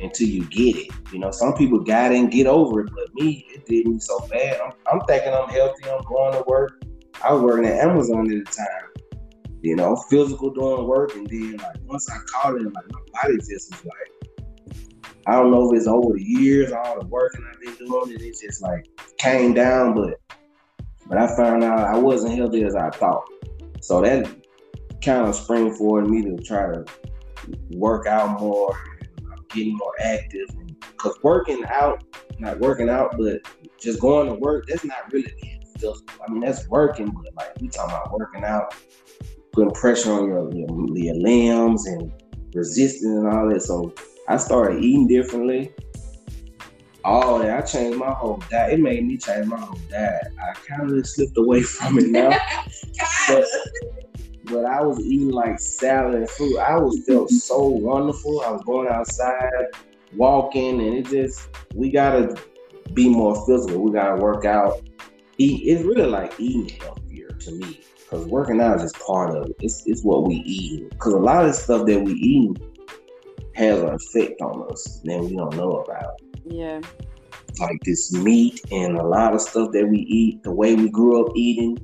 until you get it. You know, some people got it and get over it, but me, it did me so bad. I'm, I'm thinking I'm healthy. I'm going to work. I was working at Amazon at the time. You know, physical doing work, and then like once I caught it, like my body just was like, I don't know if it's over the years, all the working I've been doing, and it just like came down. But but I found out I wasn't healthy as I thought. So that kind of spring forward me to try to work out more, getting more active. Because working out, not working out, but just going to work, that's not really I mean, that's working, but like we talking about working out, putting pressure on your, your, your limbs and resisting and all that. So I started eating differently. All that I changed my whole diet. It made me change my whole diet. I kind of slipped away from it now. but, but I was eating like salad and fruit. I was felt so wonderful. I was going outside, walking, and it just we gotta be more physical. We gotta work out. Eat. It's really like eating healthier to me because working out is just part of it. It's it's what we eat. Because a lot of stuff that we eat has an effect on us that we don't know about. Yeah. Like this meat and a lot of stuff that we eat, the way we grew up eating,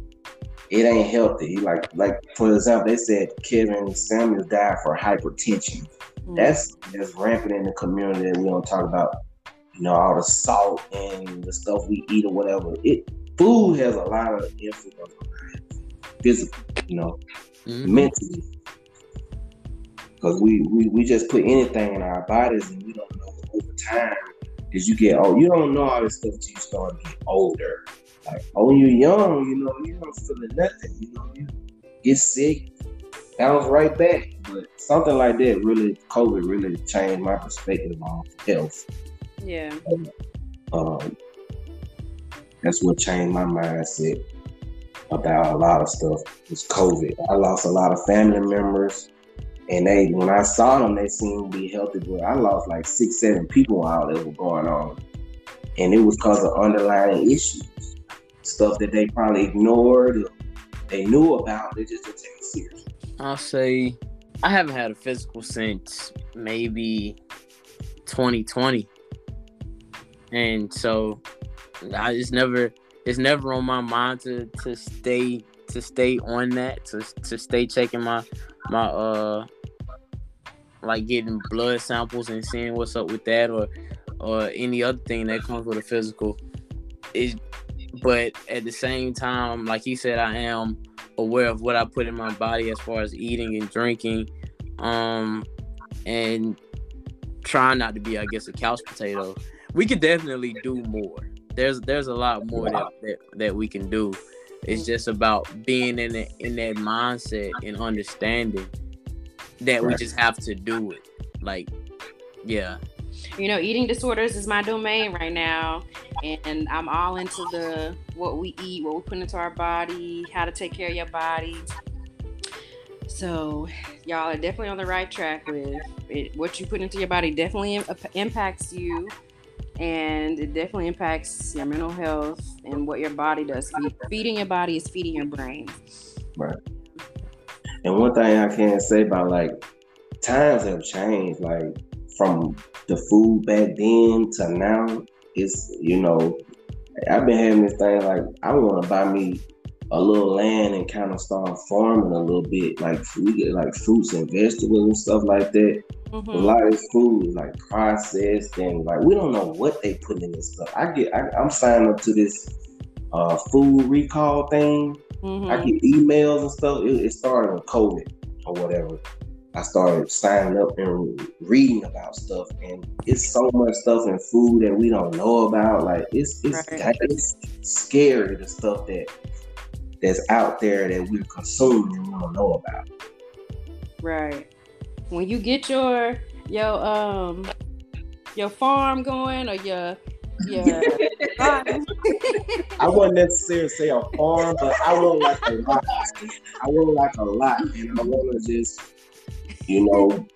it ain't healthy. Like like for example, they said Kevin Samuels died for hypertension. Mm. That's that's rampant in the community that we don't talk about. You know, all the salt and the stuff we eat or whatever. It food has a lot of influence on our physical, you know, mm-hmm. mentally. Because we, we we just put anything in our bodies and we don't know over time as you get old. You don't know all this stuff until you start getting older. Like, oh, when you're young, you know, you don't feel nothing. You know, you get sick, bounce right back. But something like that really, COVID really changed my perspective on health. Yeah. Um, that's what changed my mindset about a lot of stuff. Was COVID. I lost a lot of family members, and they when I saw them, they seemed to be healthy. But I lost like six, seven people while it was going on, and it was because of underlying issues stuff that they probably ignored they knew about, they just didn't take it seriously. I'll say I haven't had a physical since maybe 2020. And so I just never it's never on my mind to to stay to stay on that, to to stay checking my my uh like getting blood samples and seeing what's up with that or or any other thing that comes with a physical. It but at the same time, like he said, I am aware of what I put in my body as far as eating and drinking, um, and trying not to be, I guess, a couch potato. We could definitely do more. There's there's a lot more that, that, that we can do. It's mm-hmm. just about being in it, in that mindset and understanding that we just have to do it. Like, yeah, you know eating disorders is my domain right now and i'm all into the what we eat what we put into our body how to take care of your body. So y'all are definitely on the right track with it. What you put into your body definitely impacts you and it definitely impacts your mental health and what your body does feeding your body is feeding your brain Right. And one thing I can say about like times have changed, like from the food back then to now. It's you know, I've been having this thing like I want to buy me a little land and kind of start farming a little bit, like we get like fruits and vegetables and stuff like that. A Mhm. lot of this food is like processed and like we don't know what they put in this stuff. I get I, I'm signing up to this uh food recall thing. I Mhm. get emails and stuff. It, it started with COVID or whatever. I started signing up and reading about stuff, and it's so much stuff in food that we don't know about. Like it's it's, Right. it's scary the stuff that that's out there that we're consuming and we don't know about. Right. When you get your your um your farm going or your garden. I wouldn't necessarily say a farm, but I want like a lot. I want like a lot, and I want to just, you know,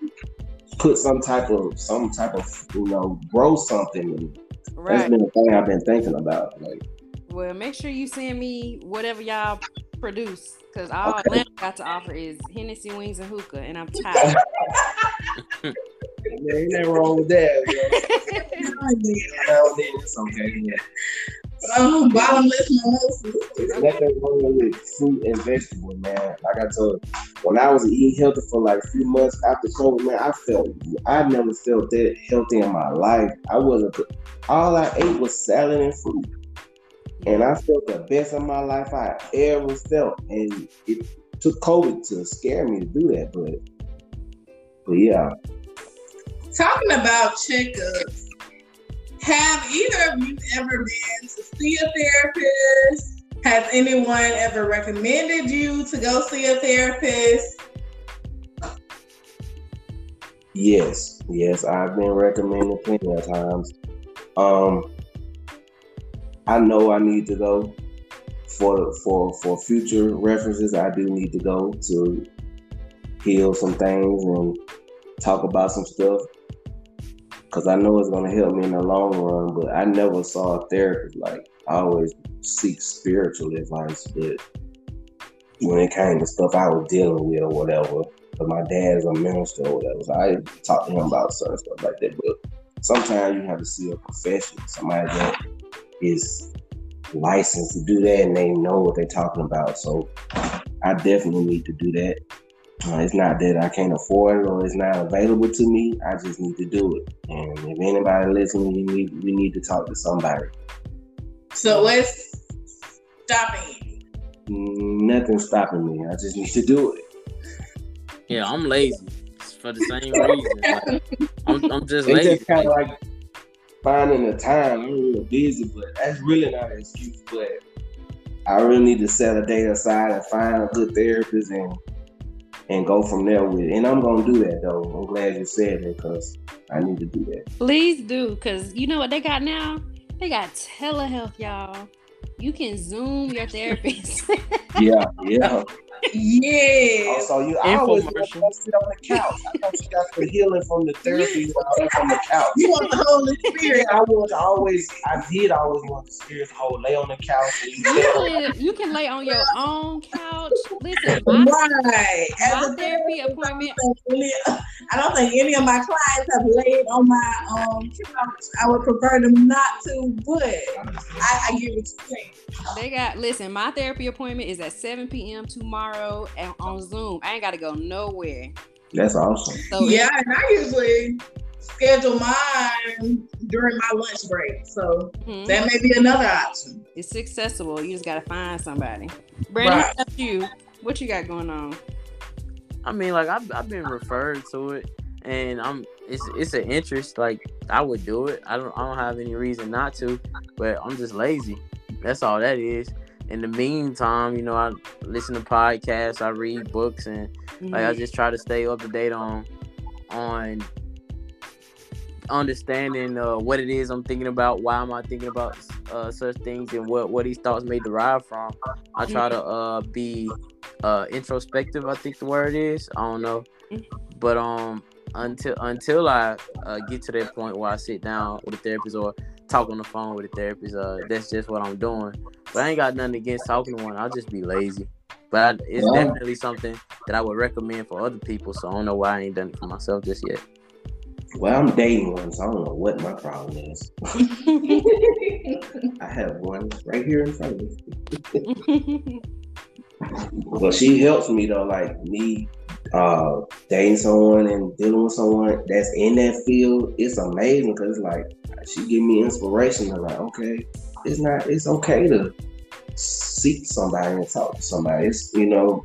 put some type of some type of you know grow something. And That's right. been a thing I've been thinking about. Like, Well, make sure you send me whatever y'all produce, cause all Atlanta got to offer is Hennessy wings and hookah, and I'm tired. there ain't nothing wrong with that. Now then, it's okay. Yeah. Um, bottomless mimosas. There's nothing wrong with fruit and vegetables, man. Like I told you, when I was eating healthy for like a few months after COVID, man, I felt I never felt that healthy in my life. I wasn't. All I ate was salad and fruit, and I felt the best of my life I ever felt. And it took COVID to scare me to do that, but but yeah, Talking about checkups, have either of you ever been to see a therapist? Has anyone ever recommended you to go see a therapist? Yes, yes, I've been recommended plenty of times. Um, I know I need to go for for for future references. I do need to go to heal some things and talk about some stuff because I know it's gonna help me in the long run. But I never saw a therapist. Like I always seek spiritual advice, but when it came to stuff I was dealing with or whatever, but my dad's a minister or whatever. So I talk to him about certain stuff like that. But sometimes you have to see a professional, somebody that is licensed to do that and they know what they're talking about. So I definitely need to do that. Uh, it's not that I can't afford it or it's not available to me. I just need to do it. And if anybody listening, you need we need to talk to somebody. So what's stopping you? Nothing's stopping me. I just need to do it. yeah, I'm lazy for the same reason. Like, I'm, I'm just It's lazy. just kind of like finding the time. I'm real busy, but that's really not an excuse. But I really need to set a day aside and find a good therapist and and go from there with it. And I'm gonna do that though. I'm glad you said it because I need to do that. Please do, cause you know what they got now? They got telehealth, y'all. You can Zoom your therapist. Yeah, yeah. Yeah. Also, you I always want to sit on the couch. I thought you got the healing from the therapy and from the couch. You want the Holy Spirit. I was always, I did always want the spirit to hold, lay on the couch. And you you can you can lay on your own couch. Listen, my, Right. My a therapy therapist, appointment. I don't think any- I don't think any of my clients have laid on my um couch. I would prefer them not to, but I, I get what you're saying. They got listen. My therapy appointment is at 7 p.m. tomorrow and on Zoom. I ain't got to go nowhere. That's awesome. So yeah, and I usually schedule mine during my lunch break. So mhm, that may be another option. it's accessible. You just got to find somebody. Brandon, Right. what you? What you got going on? I mean, like I've, I've been referred to it, and I'm it's it's an interest. Like I would do it. I don't I don't have any reason not to, but I'm just lazy. That's all that is. In the meantime, you know, I listen to podcasts, I read books, and mm-hmm. like I just try to stay up to date on on understanding uh, what it is I'm thinking about, why am I thinking about uh, such things, and what what these thoughts may derive from. I try to uh, be uh, introspective. I think the word is. I don't know, but um, until until I uh, get to that point where I sit down with a therapist or talk on the phone with a therapist, uh, that's just what I'm doing. But I ain't got nothing against talking to one. I'll just be lazy. But I, it's yeah. definitely something that I would recommend for other people. So I don't know why I ain't done it for myself just yet. Well, I'm dating one, so I don't know what my problem is. I have one right here in front of me. well, she helps me though, like me uh dating someone and dealing with someone that's in that field. It's amazing because like she give me inspiration. I'm like, okay, it's not. It's okay to seek somebody and talk to somebody. It's you know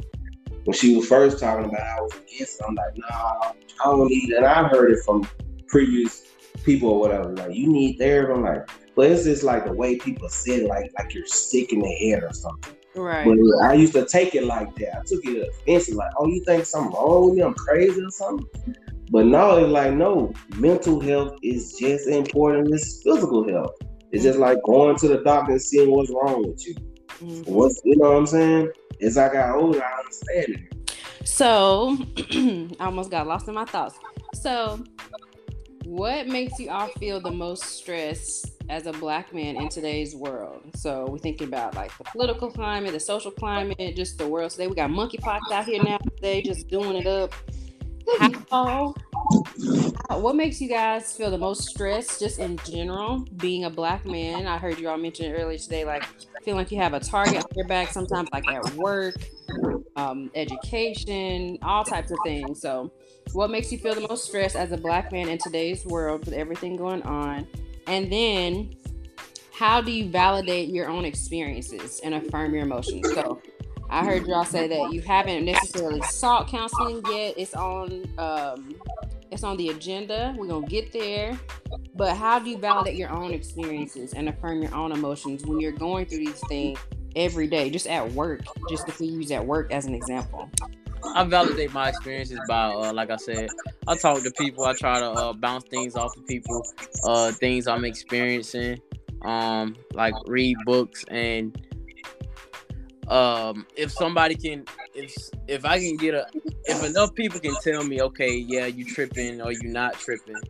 when she was first talking about I was against it, I'm like, nah, I don't need it. And I've heard it from previous people or whatever. Like, you need therapy. I'm like, but it's just like the way people say it, like like you're sick in the head or something. Right. But I used to take it like that. I took it offensive, like, oh, you think something wrong with me? I'm crazy or something. But now it's like, no, mental health is just as important as physical health. It's just like going to the doctor and seeing what's wrong with you. Mm-hmm. What's you know what I'm saying? As I got older, I understand it. So I almost got lost in my thoughts. So what makes you all feel the most stress as a black man in today's world? So we're thinking about like the political climate, the social climate, just the world today. We got monkeypox out here now today, just doing it up. How, what makes you guys feel the most stress just in general being a black man i heard you all mention earlier today like feeling like you have a target on your back sometimes like at work um, education all types of things so what makes you feel the most stress as a black man in today's world with everything going on and then how do you validate your own experiences and affirm your emotions so I heard y'all say that you haven't necessarily sought counseling yet. It's on um, it's on the agenda. We're gonna get there. But how do you validate your own experiences and affirm your own emotions when you're going through these things every day, just at work? Just if we use at work as an example. I validate my experiences by, uh, like I said, I talk to people. I try to uh, bounce things off of people, uh, things I'm experiencing, um, like read books and um if somebody can if if i can get a if enough people can tell me okay yeah you tripping or you not tripping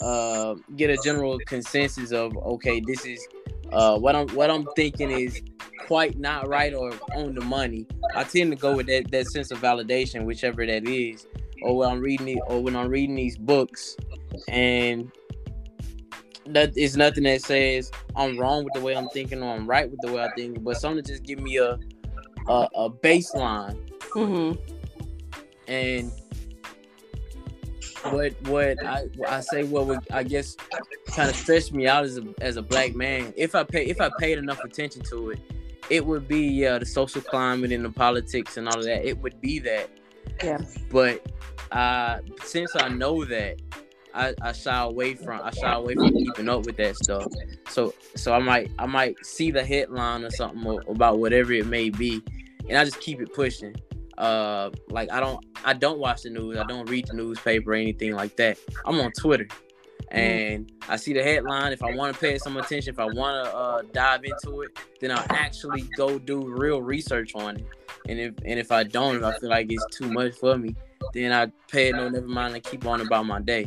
uh get a general consensus of okay this is uh what i'm what i'm thinking is quite not right or on the money i tend to go with that that sense of validation whichever that is or when i'm reading it or when i'm reading these books and that is nothing that says I'm wrong with the way I'm thinking or I'm right with the way I think, but something to just give me a a, a baseline. Mm-hmm. And what what I I say what would I guess kind of stress me out as a as a black man. If I pay if I paid enough attention to it, it would be yeah the social climate and the politics and all of that. It would be that. Yeah. But uh since I know that, I, I shy away from I shy away from keeping up with that stuff. So so I might I might see the headline or something about whatever it may be, and I just keep it pushing. Uh, like I don't I don't watch the news. I don't read the newspaper or anything like that. I'm on Twitter. And I see the headline. If I want to pay some attention, if I want to uh, dive into it, then I'll actually go do real research on it. And if and if I don't, if I feel like it's too much for me, then I pay it no never mind and keep on about my day.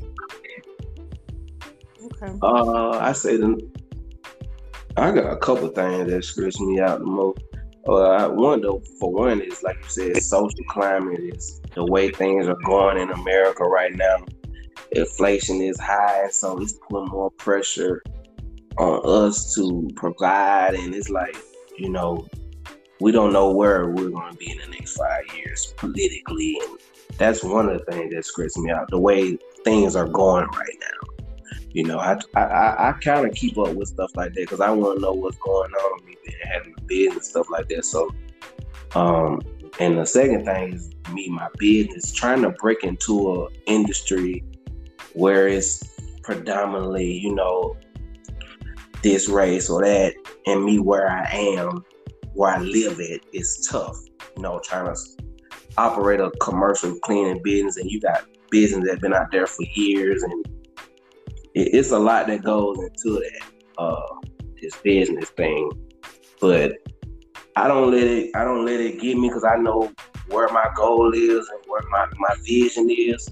Okay. Uh, I say the I got a couple things that stress me out the most. Uh, one though, for one is like you said, social climate is the way things are going in America right now. Inflation is high, so it's putting more pressure on us to provide, and it's like you know, we don't know where we're going to be in the next five years politically, and that's one of the things that stresses me out. The way things are going right now. You know, I I, I kind of keep up with stuff like that because I want to know what's going on me being having a business stuff like that. So, um, and the second thing is me, my business, trying to break into a industry where it's predominantly, you know, this race or that, and me where I am, where I live at is tough. You know, trying to operate a commercial cleaning business, and you got business that been out there for years, and it, it's a lot that goes into that uh, this business thing. But I don't let it. I don't let it get me because I know where my goal is and where my, my vision is.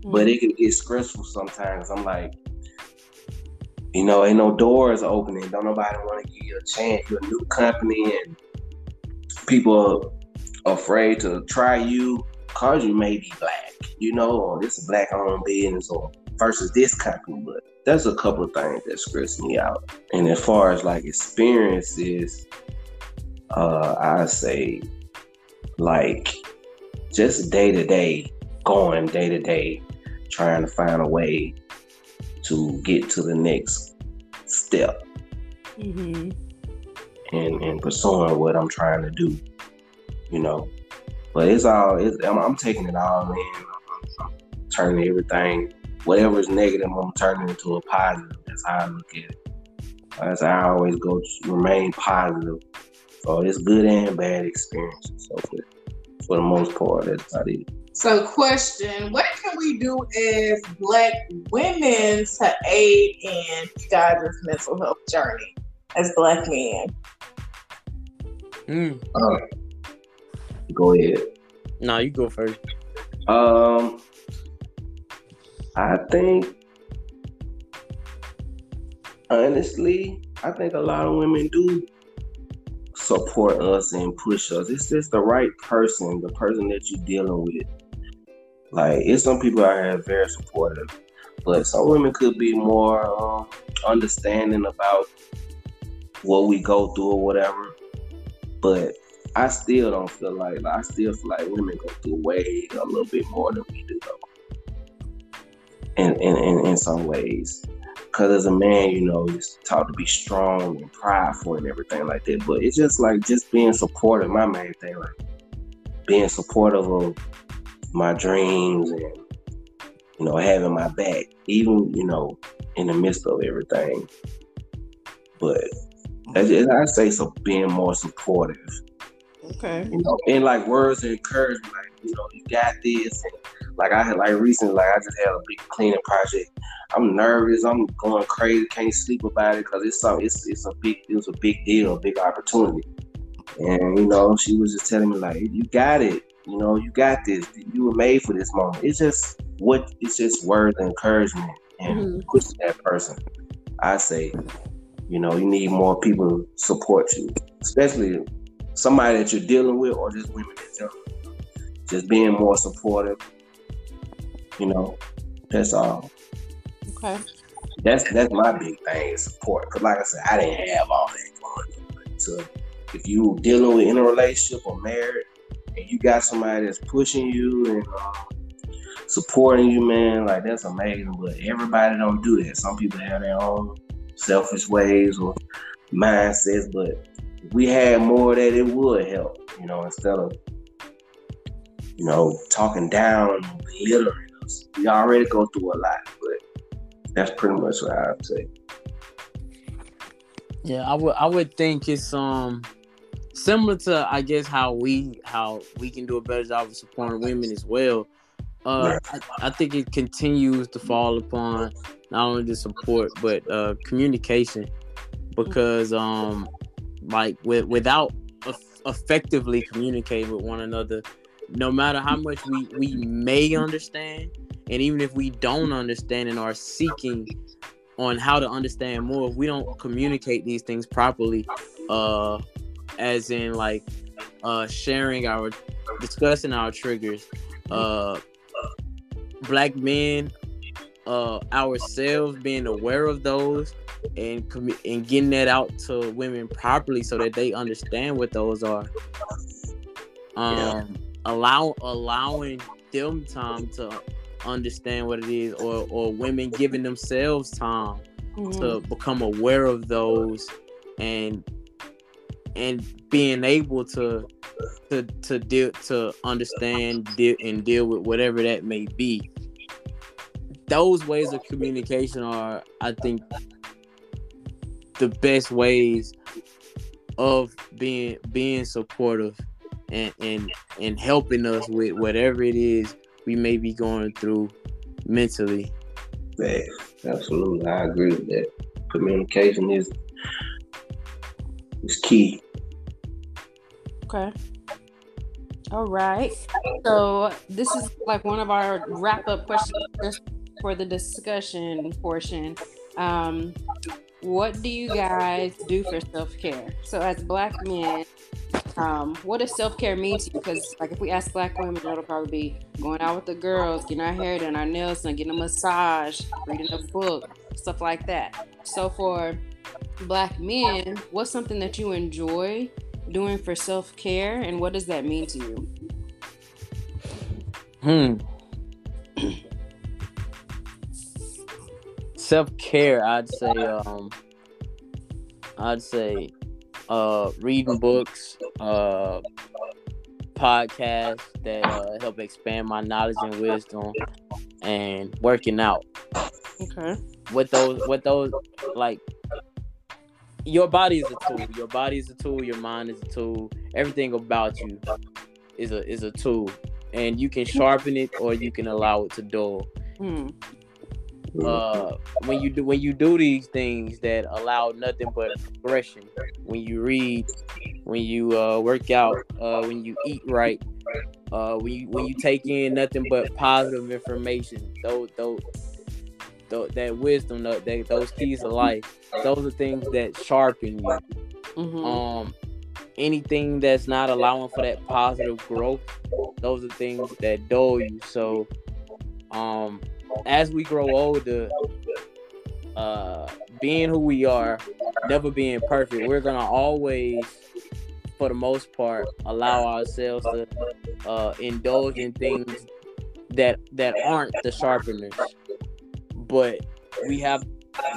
Mm-hmm. But it can get stressful sometimes. I'm like, you know, ain't no doors opening. Don't nobody want to give you a chance. You're a new company and people are afraid to try you because you may be black, you know, or this is black owned business or versus this company. But there's a couple of things that stress me out. And as far as like experiences, uh, I say like just day to day, going day to day, trying to find a way to get to the next step. Mm-hmm. And, and pursuing what I'm trying to do, you know. But it's all, it's, I'm, I'm taking it all in. I'm, I'm turning everything, whatever is negative, I'm turning it into a positive. That's how I look at it. That's how I always go to remain positive. So it's good and bad experiences. So for, for the most part, that's how it is. So, question: What can we do as Black women to aid in you guys' mental health journey as Black men? Mm. Uh, go ahead. No, you go first. Um, I think honestly, I think a lot of women do support us and push us. It's just the right person, the person that you're dealing with. Like, it's some people out here very supportive, but some women could be more um, understanding about what we go through or whatever. But I still don't feel like, like I still feel like women go through way a little bit more than we do, though. In in in, in some ways, because as a man, you know, you're taught to be strong and prideful and everything like that. But it's just like just being supportive. My main thing, like being supportive of my dreams and you know having my back, even you know in the midst of everything. But as I say so, being more supportive. Okay. You know, and like words of encouragement, like you know, you got this. And like I had like recently, like I just had a big cleaning project. I'm nervous. I'm going crazy. Can't sleep about it because it's something. It's it's a big. It was a big deal, a big opportunity. And you know, she was just telling me like, "You got it. You know, you got this. You were made for this moment." It's just what. It's just words of encouragement and mm-hmm. pushing that person. I say, you know, you need more people to support you, especially somebody that you're dealing with or just women in general. Just being more supportive. You know, that's all. Okay. That's that's my big thing is support. Cause like I said, I didn't have all that going on. So if you dealing with in a relationship or married and you got somebody that's pushing you and uh, supporting you, man, like that's amazing. But everybody don't do that. Some people have their own selfish ways or mindsets, but if we had more of that, it would help, you know, instead of, you know, talking down, belittling us. We already go through a lot, but that's pretty much what I'd say. Yeah, I would I would think it's um similar to I guess how we how we can do a better job of supporting women as well. Uh, I, I, think it continues to fall upon not only the support but uh, communication because um like with, without effectively communicating with one another no matter how much we we may understand and even if we don't understand and are seeking on how to understand more if we don't communicate these things properly uh as in like uh sharing our discussing our triggers uh black men uh ourselves being aware of those and com- and getting that out to women properly so that they understand what those are um yeah. allow allowing them time to understand what it is or or women giving themselves time mm-hmm. to become aware of those and and being able to to to deal to understand deal, and deal with whatever that may be those ways of communication are i think the best ways of being being supportive and and and helping us with whatever it is we may be going through mentally. Man, absolutely, I agree with that. Communication is is key. Okay. All right. So this is like one of our wrap up questions for the discussion portion. Um, what do you guys do for self care? So as black men, um, what does self care mean to you? Because like if we ask black women, it'll probably be going out with the girls, getting our hair done, our nails done, getting a massage, reading a book, stuff like that. So for black men, what's something that you enjoy doing for self care, and what does that mean to you? Hmm. Self care, I'd say. Um, I'd say, uh, reading books, uh, podcasts that uh, help expand my knowledge and wisdom, and working out. Okay. With those? with those? Like, your body is a tool. Your body is a tool. Your mind is a tool. Everything about you is a is a tool, and you can sharpen it or you can allow it to dull. Hmm. Uh, when you do when you do these things that allow nothing but progression, when you read, when you uh, work out, uh, when you eat right, uh, when you when you take in nothing but positive information, those those, those that wisdom, that, those keys of life, those are things that sharpen you. hmm Um, anything that's not allowing for that positive growth, those are things that dull you. So, um, as we grow older, uh, being who we are, never being perfect, we're gonna always, for the most part, allow ourselves to uh, indulge in things that that aren't the sharpeners. But we have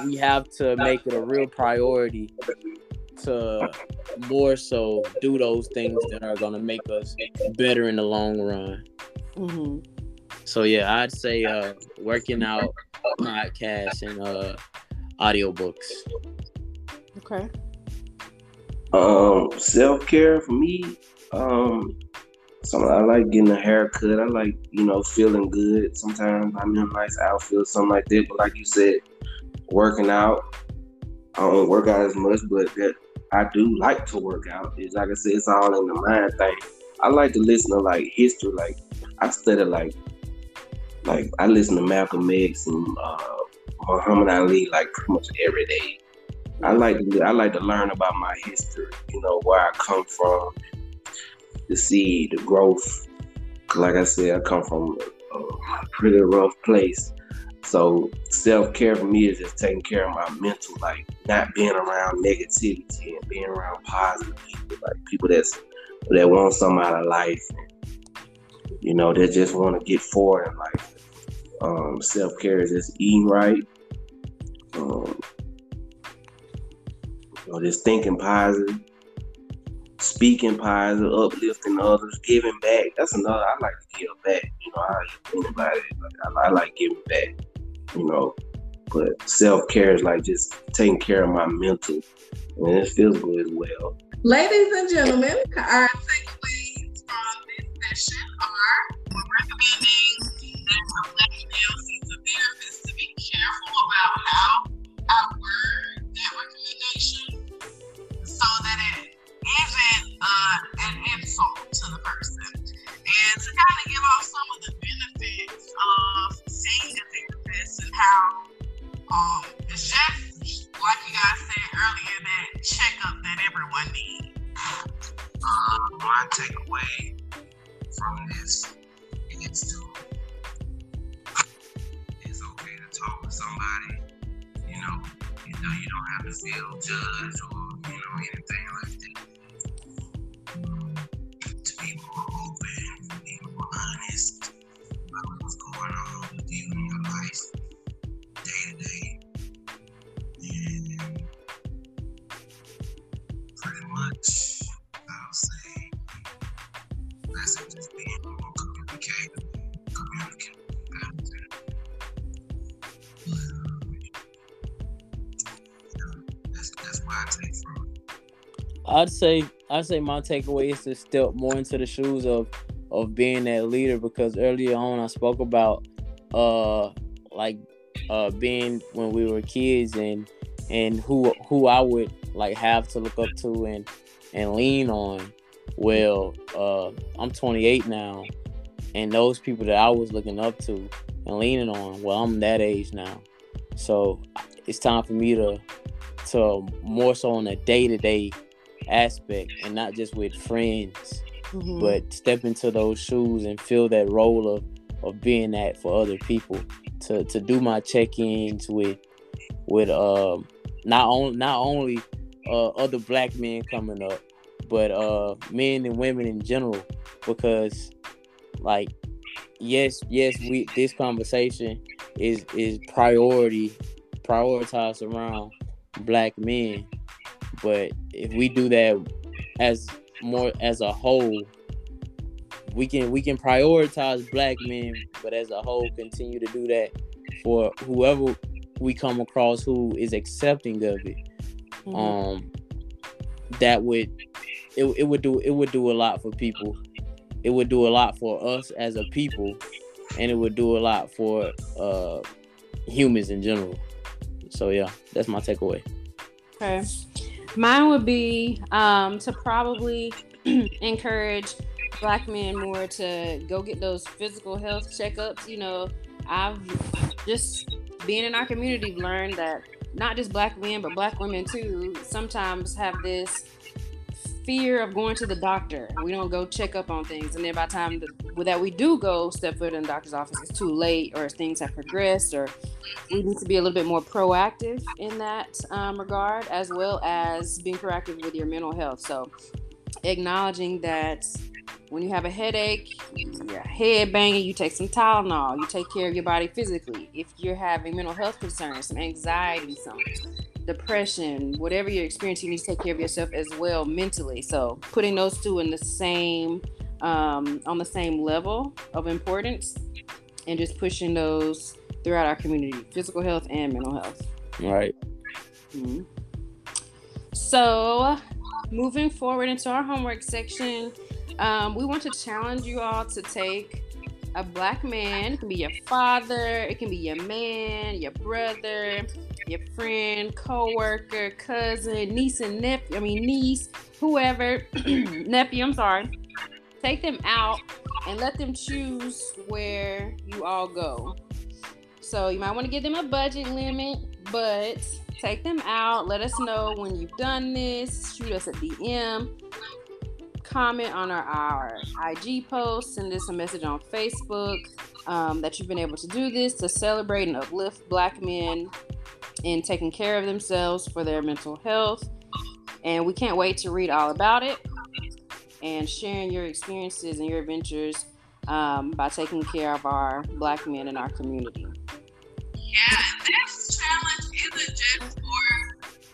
we have to make it a real priority to more so do those things that are gonna make us better in the long run. hmm So yeah, I'd say uh working out, podcasts, and uh audiobooks. Okay. Um, self care for me. Um, some I like getting a haircut. I like you know feeling good. Sometimes I'm in a nice outfit, something like that. But like you said, working out. I don't work out as much, but that I do like to work out. It's like I said, it's all in the mind thing. I like to listen to like history. Like I study like like I listen to Malcolm X and uh, Muhammad Ali like pretty much every day. I like to I like to learn about my history. You know where I come from, to see the growth. like I said, I come from a, pretty rough place. So self care for me is just taking care of my mental, like not being around negativity and being around positive people, like people that's that want something out of life. You know, that just want to get forward in life. Um, self care is just eating right. Um, you know, just thinking positive, speaking positive, uplifting others, giving back. That's another. I like to give back. You know, I think about it. I, I like giving back. You know, but self care is like just taking care of my mental, and it feels good as well. Ladies and gentlemen, our takeaways from this session are we're recommending that for black male seasoned therapists to be careful about how I word that recommendation so that it isn't uh, an insult to the person. And to kind of give off some of the I'd say I'd say my takeaway is to step more into the shoes of of being that leader because earlier on I spoke about uh like uh being when we were kids and and who who I would like have to look up to and and lean on. Well, uh I'm 28 now and those people that I was looking up to and leaning on, well I'm that age now. So it's time for me to to more so on a day to day aspect and not just with friends, mm-hmm. but step into those shoes and fill that role of of being that for other people. To to do my check ins with with uh not only not only uh other black men coming up, but uh men and women in general because like yes yes we this conversation is is priority prioritized around black men but if we do that as more as a whole we can we can prioritize black men but as a whole continue to do that for whoever we come across who is accepting of it. Mm-hmm. um that would it, it would do it would do a lot for people. It would do a lot for us as a people and it would do a lot for uh humans in general. So yeah that's my takeaway. Okay mine would be um to probably encourage black men more to go get those physical health checkups you know. I've just being in our community learned that not just black men but black women too sometimes have this fear of going to the doctor. We don't go check up on things, and then by the time the, that we do go step foot in the doctor's office, it's too late, or things have progressed, or we need to be a little bit more proactive in that um, regard, as well as being proactive with your mental health. So, acknowledging that when you have a headache, your head banging, you take some Tylenol, you take care of your body physically. If you're having mental health concerns, some anxiety, some depression, whatever you're experiencing, you need to take care of yourself as well mentally. So putting those two in the same um, on the same level of importance and just pushing those throughout our community, physical health and mental health. Right. Mm-hmm. So moving forward into our homework section, um, we want to challenge you all to take a black man. It can be your father, it can be your man, your brother, your friend, co-worker, cousin, niece and nephew, I mean niece, whoever, nephew, I'm sorry. Take them out and let them choose where you all go. So you might want to give them a budget limit, but take them out. Let us know when you've done this. Shoot us a DM. Comment on our, our IG post. Send us a message on Facebook um, that you've been able to do this to celebrate and uplift Black men in taking care of themselves for their mental health. And we can't wait to read all about it and sharing your experiences and your adventures um, by taking care of our black men in our community. Yeah, this challenge isn't just for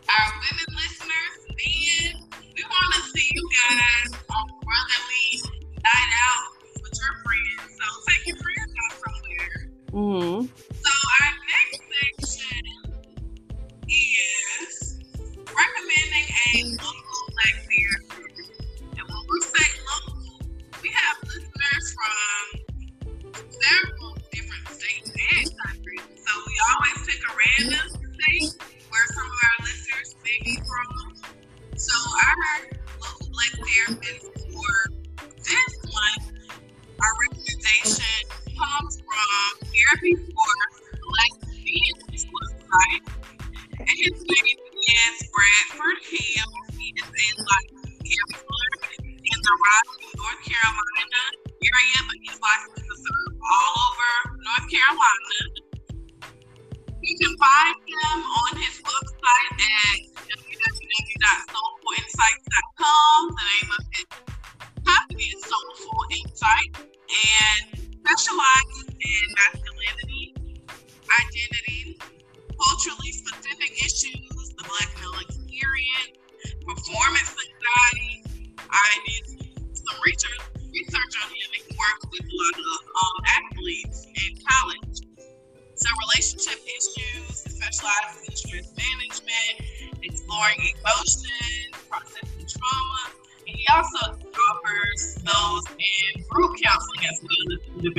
our women listeners. Men, we want to see you guys on brotherly night out with your friends. So take your friends out somewhere. Mm-hmm. So our next section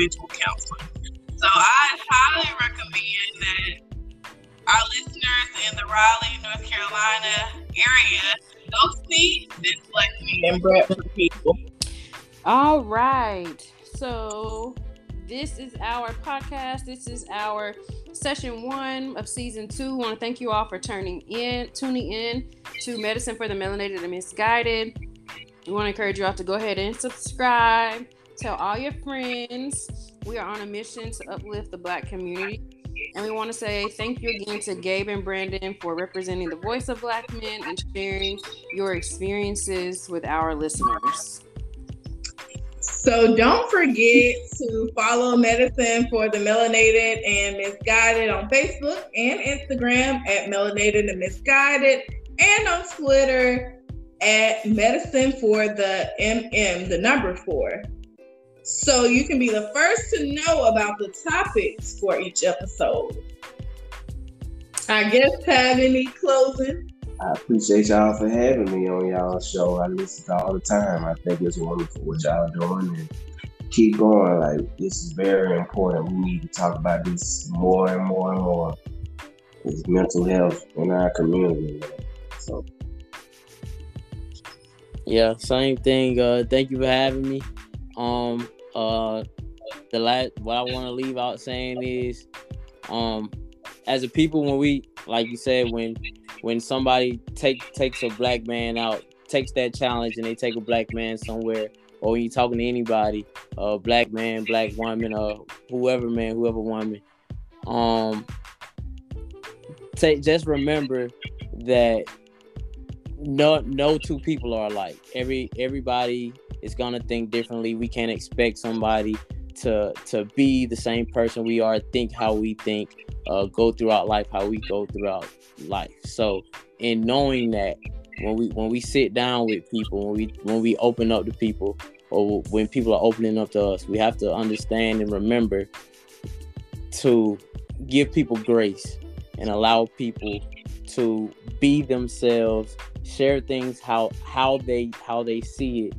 individual counseling. So I highly recommend that our listeners in the Raleigh, North Carolina area go see this Black Men Bradford people. All right. So this is our podcast. This is our session one of season two. I want to thank you all for turning in, tuning in to Medicine for the Melanated and Misguided. We want to encourage you all to go ahead and subscribe. Tell all your friends. We are on a mission to uplift the Black community. And we want to say thank you again to Gabe and Brandon for representing the voice of Black men and sharing your experiences with our listeners. So don't forget to follow Medicine for the Melanated and Misguided on Facebook and Instagram at Melanated and Misguided and on Twitter at Medicine for the MM, the number four. So you can be the first to know about the topics for each episode. I guess have any closing? I appreciate y'all for having me on y'all show. I listen all the time. I think it's wonderful what y'all doing and keep going. Like this is very important. We need to talk about this more and more and more. It's mental health in our community. So yeah, same thing. Uh, thank you for having me. Um, uh, the last what I want to leave out saying is, um, as a people, when we like you said, when when somebody take takes a black man out, takes that challenge, and they take a black man somewhere, or when you're talking to anybody, a uh, black man, black woman, or uh, whoever man, whoever woman, um, take just remember that no no two people are alike. Every everybody is gonna think differently. We can't expect somebody to to be the same person we are, think how we think, uh, go throughout life how we go throughout life. So in knowing that when we when we sit down with people, when we when we open up to people, or when people are opening up to us, we have to understand and remember to give people grace and allow people to be themselves, share things how how they how they see it,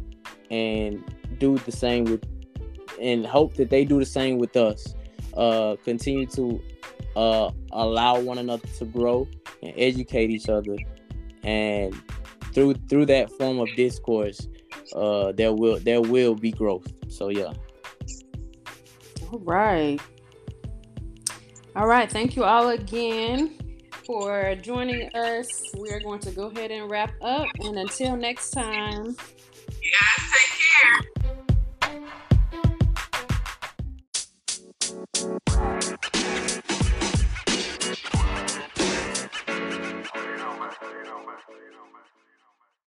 and do the same with, and hope that they do the same with us. Uh, continue to uh, allow one another to grow and educate each other, and through through that form of discourse, uh, there will there will be growth. So yeah. All right. All right. Thank you all again for joining us. We are going to go ahead and wrap up. And until next time guys. Take care. You know. You know.